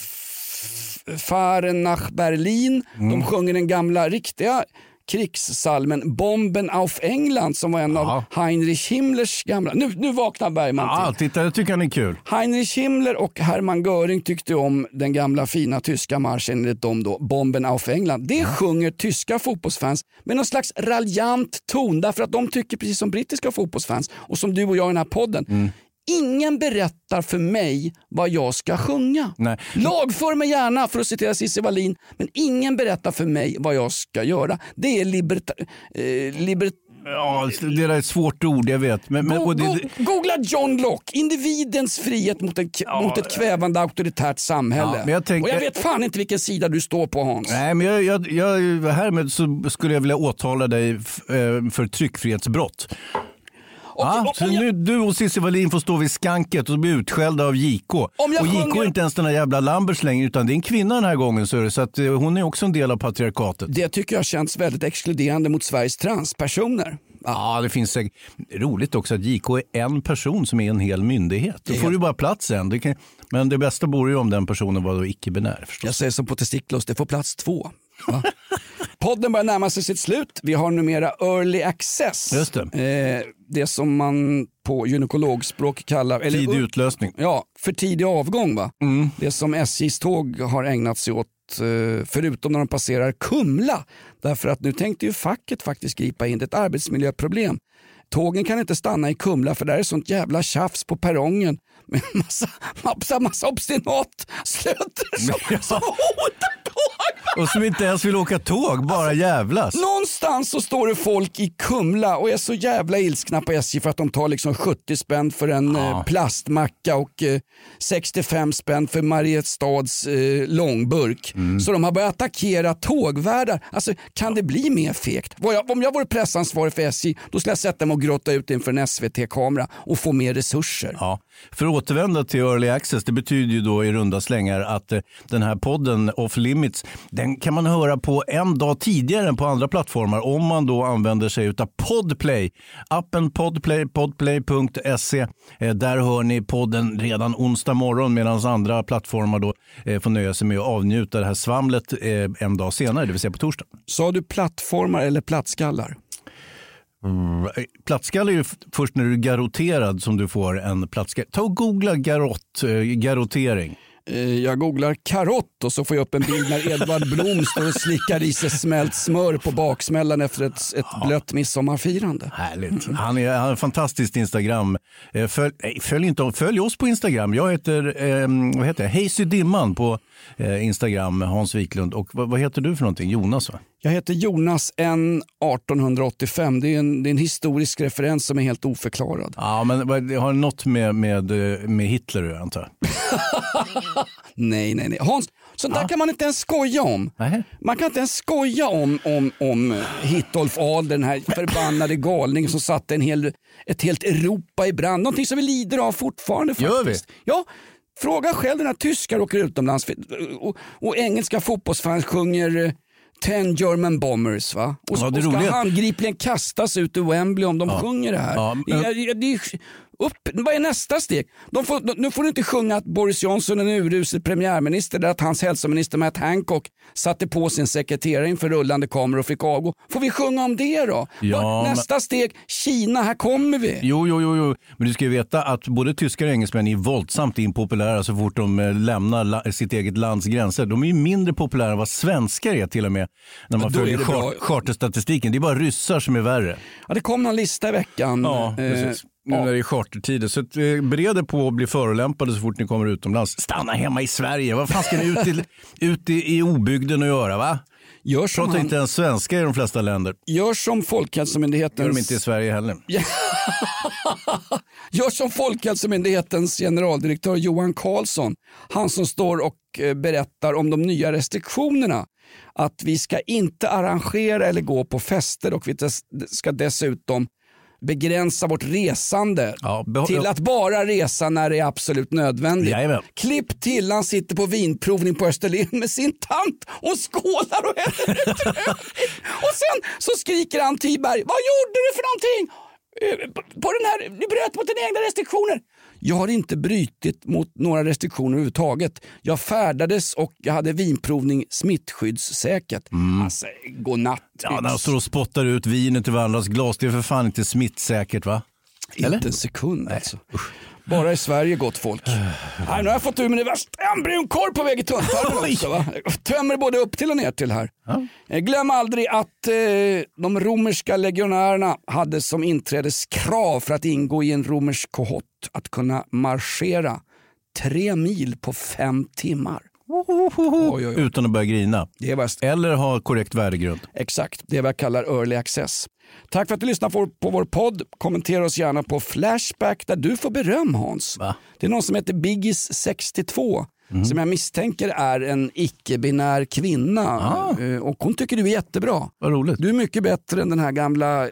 [SPEAKER 2] fahren nach Berlin.
[SPEAKER 3] Mm.
[SPEAKER 2] De sjunger den gamla riktiga krigssalmen Bomben auf England som var en av Heinrich Himmlers gamla... Nu, nu vaknar Bergman till.
[SPEAKER 3] Ja, titta, jag tycker han är kul.
[SPEAKER 2] Heinrich Himmler och Hermann Göring tyckte om den gamla fina tyska marschen enligt dem då, Bomben auf England. Det sjunger tyska fotbollsfans med någon slags raljant ton därför att de tycker precis som brittiska fotbollsfans och som du och jag i den här podden. Ingen berättar för mig vad jag ska sjunga.
[SPEAKER 3] Nej.
[SPEAKER 2] Lagför mig gärna för att citera Cissi Wallin men ingen berättar för mig vad jag ska göra. Det är liberta, eh, liber,
[SPEAKER 3] Ja, det är ett svårt ord, jag vet. Men, men,
[SPEAKER 2] Go-
[SPEAKER 3] och det,
[SPEAKER 2] go- Googla John Locke, individens frihet mot, en, mot ett kvävande auktoritärt samhälle.
[SPEAKER 3] Ja, men jag tänker-
[SPEAKER 2] Och jag vet fan inte vilken sida du står på Hans.
[SPEAKER 3] Nej, men jag, jag, jag, härmed så skulle jag vilja åtala dig eh, för tryckfrihetsbrott. Ja, så nu, du och Cissi Wallin får stå vid skanket och bli utskällda av JK. Och JK
[SPEAKER 2] sjunger-
[SPEAKER 3] är inte ens den här jävla Lamberts längre utan det är en kvinna den här gången. Så, så att, eh, hon är också en del av patriarkatet.
[SPEAKER 2] Det tycker jag känns väldigt exkluderande mot Sveriges transpersoner.
[SPEAKER 3] Ja, det finns säkert. Roligt också att JK är en person som är en hel myndighet. Då får du bara plats en. Det kan, men det bästa vore ju om den personen var icke-binär.
[SPEAKER 2] Jag säger som på Testiklos, det får plats två. Va? Podden börjar närma sig sitt slut. Vi har numera early access.
[SPEAKER 3] Just det.
[SPEAKER 2] Eh, det som man på gynekologspråk kallar... eller-
[SPEAKER 3] Tidig utlösning.
[SPEAKER 2] Ja, för tidig avgång. va? Det som SJs tåg har ägnat sig åt, eh, förutom när de passerar Kumla. Därför att nu tänkte ju facket faktiskt gripa in. Det är ett arbetsmiljöproblem. Tågen kan inte stanna i Kumla för där är sånt jävla tjafs på perrongen med (laughs) massa, massa, massa obstinat slötter som, som hotar.
[SPEAKER 3] Och som inte ens vill åka tåg, bara jävlas.
[SPEAKER 2] Någonstans så står det folk i Kumla och är så jävla ilskna på SJ för att de tar liksom 70 spänn för en eh, plastmacka och eh, 65 spänn för Mariestads eh, långburk. Så de har börjat attackera tågvärdar. Alltså kan det bli mer fegt? Om jag vore pressansvarig för SJ då skulle jag sätta mig och grotta ut inför en SVT-kamera och få mer resurser.
[SPEAKER 3] Ja. För att återvända till Early Access, det betyder ju då i runda slängar att eh, den här podden Off Limits, den kan man höra på en dag tidigare än på andra plattformar om man då använder sig av Podplay. Appen Podplay, podplay.se. Eh, där hör ni podden redan onsdag morgon medan andra plattformar då eh, får nöja sig med att avnjuta det här svamlet eh, en dag senare, det vill säga på torsdag.
[SPEAKER 2] Sa du plattformar eller plattskallar?
[SPEAKER 3] Mm. Plattskalle är ju först när du är garotterad som du får en plattskalle. Ta och googla garott, garotering.
[SPEAKER 2] Eh, Jag googlar karott och så får jag upp en bild när Edvard Blom står och slickar i sig smält smör på baksmällan efter ett, ett blött midsommarfirande.
[SPEAKER 3] Härligt. Han är, han är fantastiskt Instagram. Eh, Följ, nej, följ, inte, följ oss på Instagram. Jag heter, eh, vad heter jag? Hazy Dimman på eh, Instagram, Hans Wiklund. Och vad, vad heter du för någonting? Jonas va?
[SPEAKER 2] Jag heter Jonas N 1885. Det är, en, det är en historisk referens som är helt oförklarad.
[SPEAKER 3] Ja, men vad- det har något med, med, eh, med Hitler att göra, antar jag. (laughs)
[SPEAKER 2] Nej, nej, nej. Hans, Sånt där kan man inte ens skoja om. Man kan inte ens skoja om, om, om Hitolf Adler, den här förbannade galningen som satte en hel, ett helt Europa i brand. Någonting som vi lider av fortfarande faktiskt.
[SPEAKER 3] Gör vi?
[SPEAKER 2] Ja, fråga själv när tyskar åker utomlands och, och engelska fotbollsfans sjunger eh, Ten German Bombers va? Och,
[SPEAKER 3] Ja, det
[SPEAKER 2] och ska
[SPEAKER 3] roliga-
[SPEAKER 2] handgripligen kastas ut ur Wembley om de
[SPEAKER 3] Ja.
[SPEAKER 2] sjunger det här.
[SPEAKER 3] Ja,
[SPEAKER 2] det,
[SPEAKER 3] men-
[SPEAKER 2] är, det är, upp, vad är nästa steg? Får, de, nu får du inte sjunga att Boris Johnson är en urusel premiärminister eller att hans hälsominister Matt Hancock satte på sin sekreterare inför rullande kameror och fick avgå. Får vi sjunga om det då?
[SPEAKER 3] Ja, men-
[SPEAKER 2] nästa steg, Kina, här kommer vi.
[SPEAKER 3] Jo, jo, jo, jo, men du ska ju veta att både tyskar och engelsmän är våldsamt impopulära så fort de eh, lämnar sitt eget lands gränser. De är ju mindre populära än vad svenskar är till och med när man följer charterstatistiken. Det är bara ryssar som är värre.
[SPEAKER 2] Ja, det kom någon lista i veckan.
[SPEAKER 3] Ja,
[SPEAKER 2] Eh,
[SPEAKER 3] precis. Nu när det är chartertider. Så eh, bered er på att bli förolämpade så fort ni kommer utomlands. Stanna hemma i Sverige. Vad fan ska ni ut, till, (laughs) ut i, i obygden och göra? va?
[SPEAKER 2] Gör som,
[SPEAKER 3] Pratar
[SPEAKER 2] han,
[SPEAKER 3] inte ens svenska i de flesta länder.
[SPEAKER 2] gör som
[SPEAKER 3] Gör
[SPEAKER 2] Folkhälsomyndighetens...
[SPEAKER 3] de inte i Sverige heller. (laughs)
[SPEAKER 2] Gör som Folkhälsomyndighetens generaldirektör Johan Carlsson. Han som står och eh, berättar om de nya restriktionerna. Att vi ska inte arrangera eller gå på fester och vi ska dessutom begränsa vårt resande
[SPEAKER 3] Ja,
[SPEAKER 2] till att bara resa när det är absolut nödvändigt.
[SPEAKER 3] Jajamän.
[SPEAKER 2] Klipp till, han sitter på vinprovning på Österlen med sin tant och skålar och häller rödvin. Och sen så skriker han Tiberg, vad gjorde du för någonting? Eh, På den här, du bröt mot dina egna restriktioner. Jag har inte brutit mot några restriktioner överhuvudtaget. Jag färdades och jag hade vinprovning smittskyddssäkert. Alltså, godnatt.
[SPEAKER 3] Mm. Ja, när de står och spottar ut vinet i varandras glas, det är för fan inte smittsäkert va?
[SPEAKER 2] Inte en sekund alltså. Bara i Sverige gott folk. (sighs) Nej, nu har jag fått ur mig det värsta. En brun korv på väg i tunntarmen också. Va? Tömmer både upp till och ner till här. Eh, Glöm aldrig att eh, de romerska legionärerna hade som inträdeskrav för att ingå i en romersk kohott att kunna marschera tre mil på fem timmar. Oj, oj, oj.
[SPEAKER 3] Utan att börja grina. Eller ha korrekt värdegrund.
[SPEAKER 2] Exakt, det är vad jag kallar early access. Tack för att du lyssnar på, vår podd. Kommentera oss gärna på Flashback där du får beröm Hans.
[SPEAKER 3] Va?
[SPEAKER 2] Det är någon som heter Biggis62
[SPEAKER 3] Mhm.
[SPEAKER 2] som jag misstänker är en icke-binär kvinna.
[SPEAKER 3] Ah.
[SPEAKER 2] Eh, Och hon tycker du är jättebra.
[SPEAKER 3] Vad roligt.
[SPEAKER 2] Du är mycket bättre än den här gamla.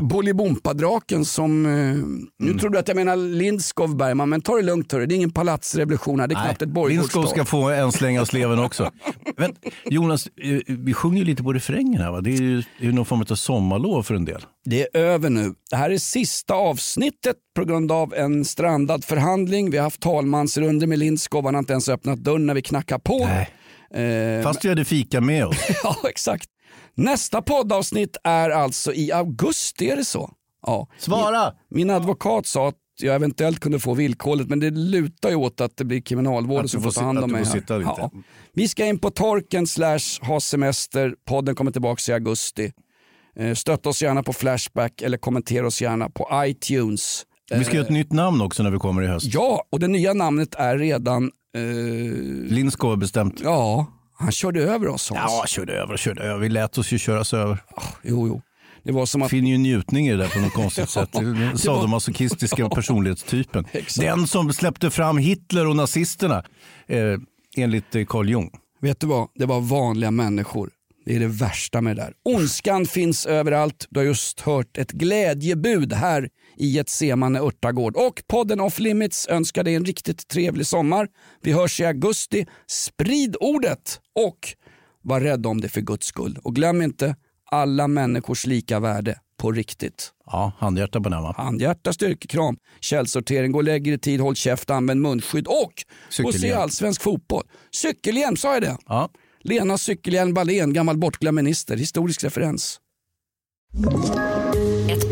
[SPEAKER 2] Bolibompa-draken som... eh, Nu tror du att jag menar Lindskov Bergman, men ta det lugnt hörru. Det är ingen palatsrevolution här, det är knappt ett
[SPEAKER 3] Lindskog
[SPEAKER 2] borggårdstak.
[SPEAKER 3] ska få en släng av sleven också. Men Jonas, eh, vi sjunger ju lite på refrängen här va? Det är ju det är ju någon form av sommarlov för en del.
[SPEAKER 2] Det är över nu. Det här är sista avsnittet på grund av en strandad förhandling. Vi har haft talmansrundor med Lindskov. Han har inte ens öppnat dörren när vi knackar på. Eh,
[SPEAKER 3] Fast vi hade fika med oss. (laughs)
[SPEAKER 2] ja, exakt. Nästa poddavsnitt är alltså i augusti, är det så? Ja.
[SPEAKER 3] Svara!
[SPEAKER 2] Min advokat sa att jag eventuellt kunde få villkoret men det lutar ju åt att det blir kriminalvården som
[SPEAKER 3] får
[SPEAKER 2] ta hand om mig här. Ja. Vi ska in på torken slash ha semester. Podden kommer tillbaka i augusti. Eh, Stötta oss gärna på Flashback eller kommentera oss gärna på iTunes.
[SPEAKER 3] Vi ska göra ett nytt namn också när vi kommer i höst.
[SPEAKER 2] Ja, och det nya namnet är redan... Eh,
[SPEAKER 3] Lindskog har bestämt.
[SPEAKER 2] ja, han körde över oss Hans.
[SPEAKER 3] Ja, körde över, körde över. Vi lät oss ju köras över.
[SPEAKER 2] Jo, jo. Det var som att...
[SPEAKER 3] finner ju njutning i det där på något konstigt sätt. (laughs) Den Sadomasochistiska (laughs) personlighetstypen. Den som släppte fram Hitler och nazisterna, eh, enligt eh, Carl Jung.
[SPEAKER 2] Vet du vad? Det var vanliga människor. Det är det värsta med det där. Ondskan finns överallt. Du har just hört ett glädjebud här i ett Semane Örtagård. Och podden Off Limits önskar dig en riktigt trevlig sommar. Vi hörs i augusti. Sprid ordet och var rädd om det för guds skull. Och glöm inte alla människors lika värde på riktigt.
[SPEAKER 3] Ja, handhjärta på den va?
[SPEAKER 2] Handhjärta, styrkekram, källsortering, gå i tid, håll käft, använd munskydd och gå och se allsvensk fotboll. Cykelhjälm, sa jag det?
[SPEAKER 3] Ja.
[SPEAKER 2] Lena Cykelhjälm Wallén, gammal bortglömd minister. Historisk referens.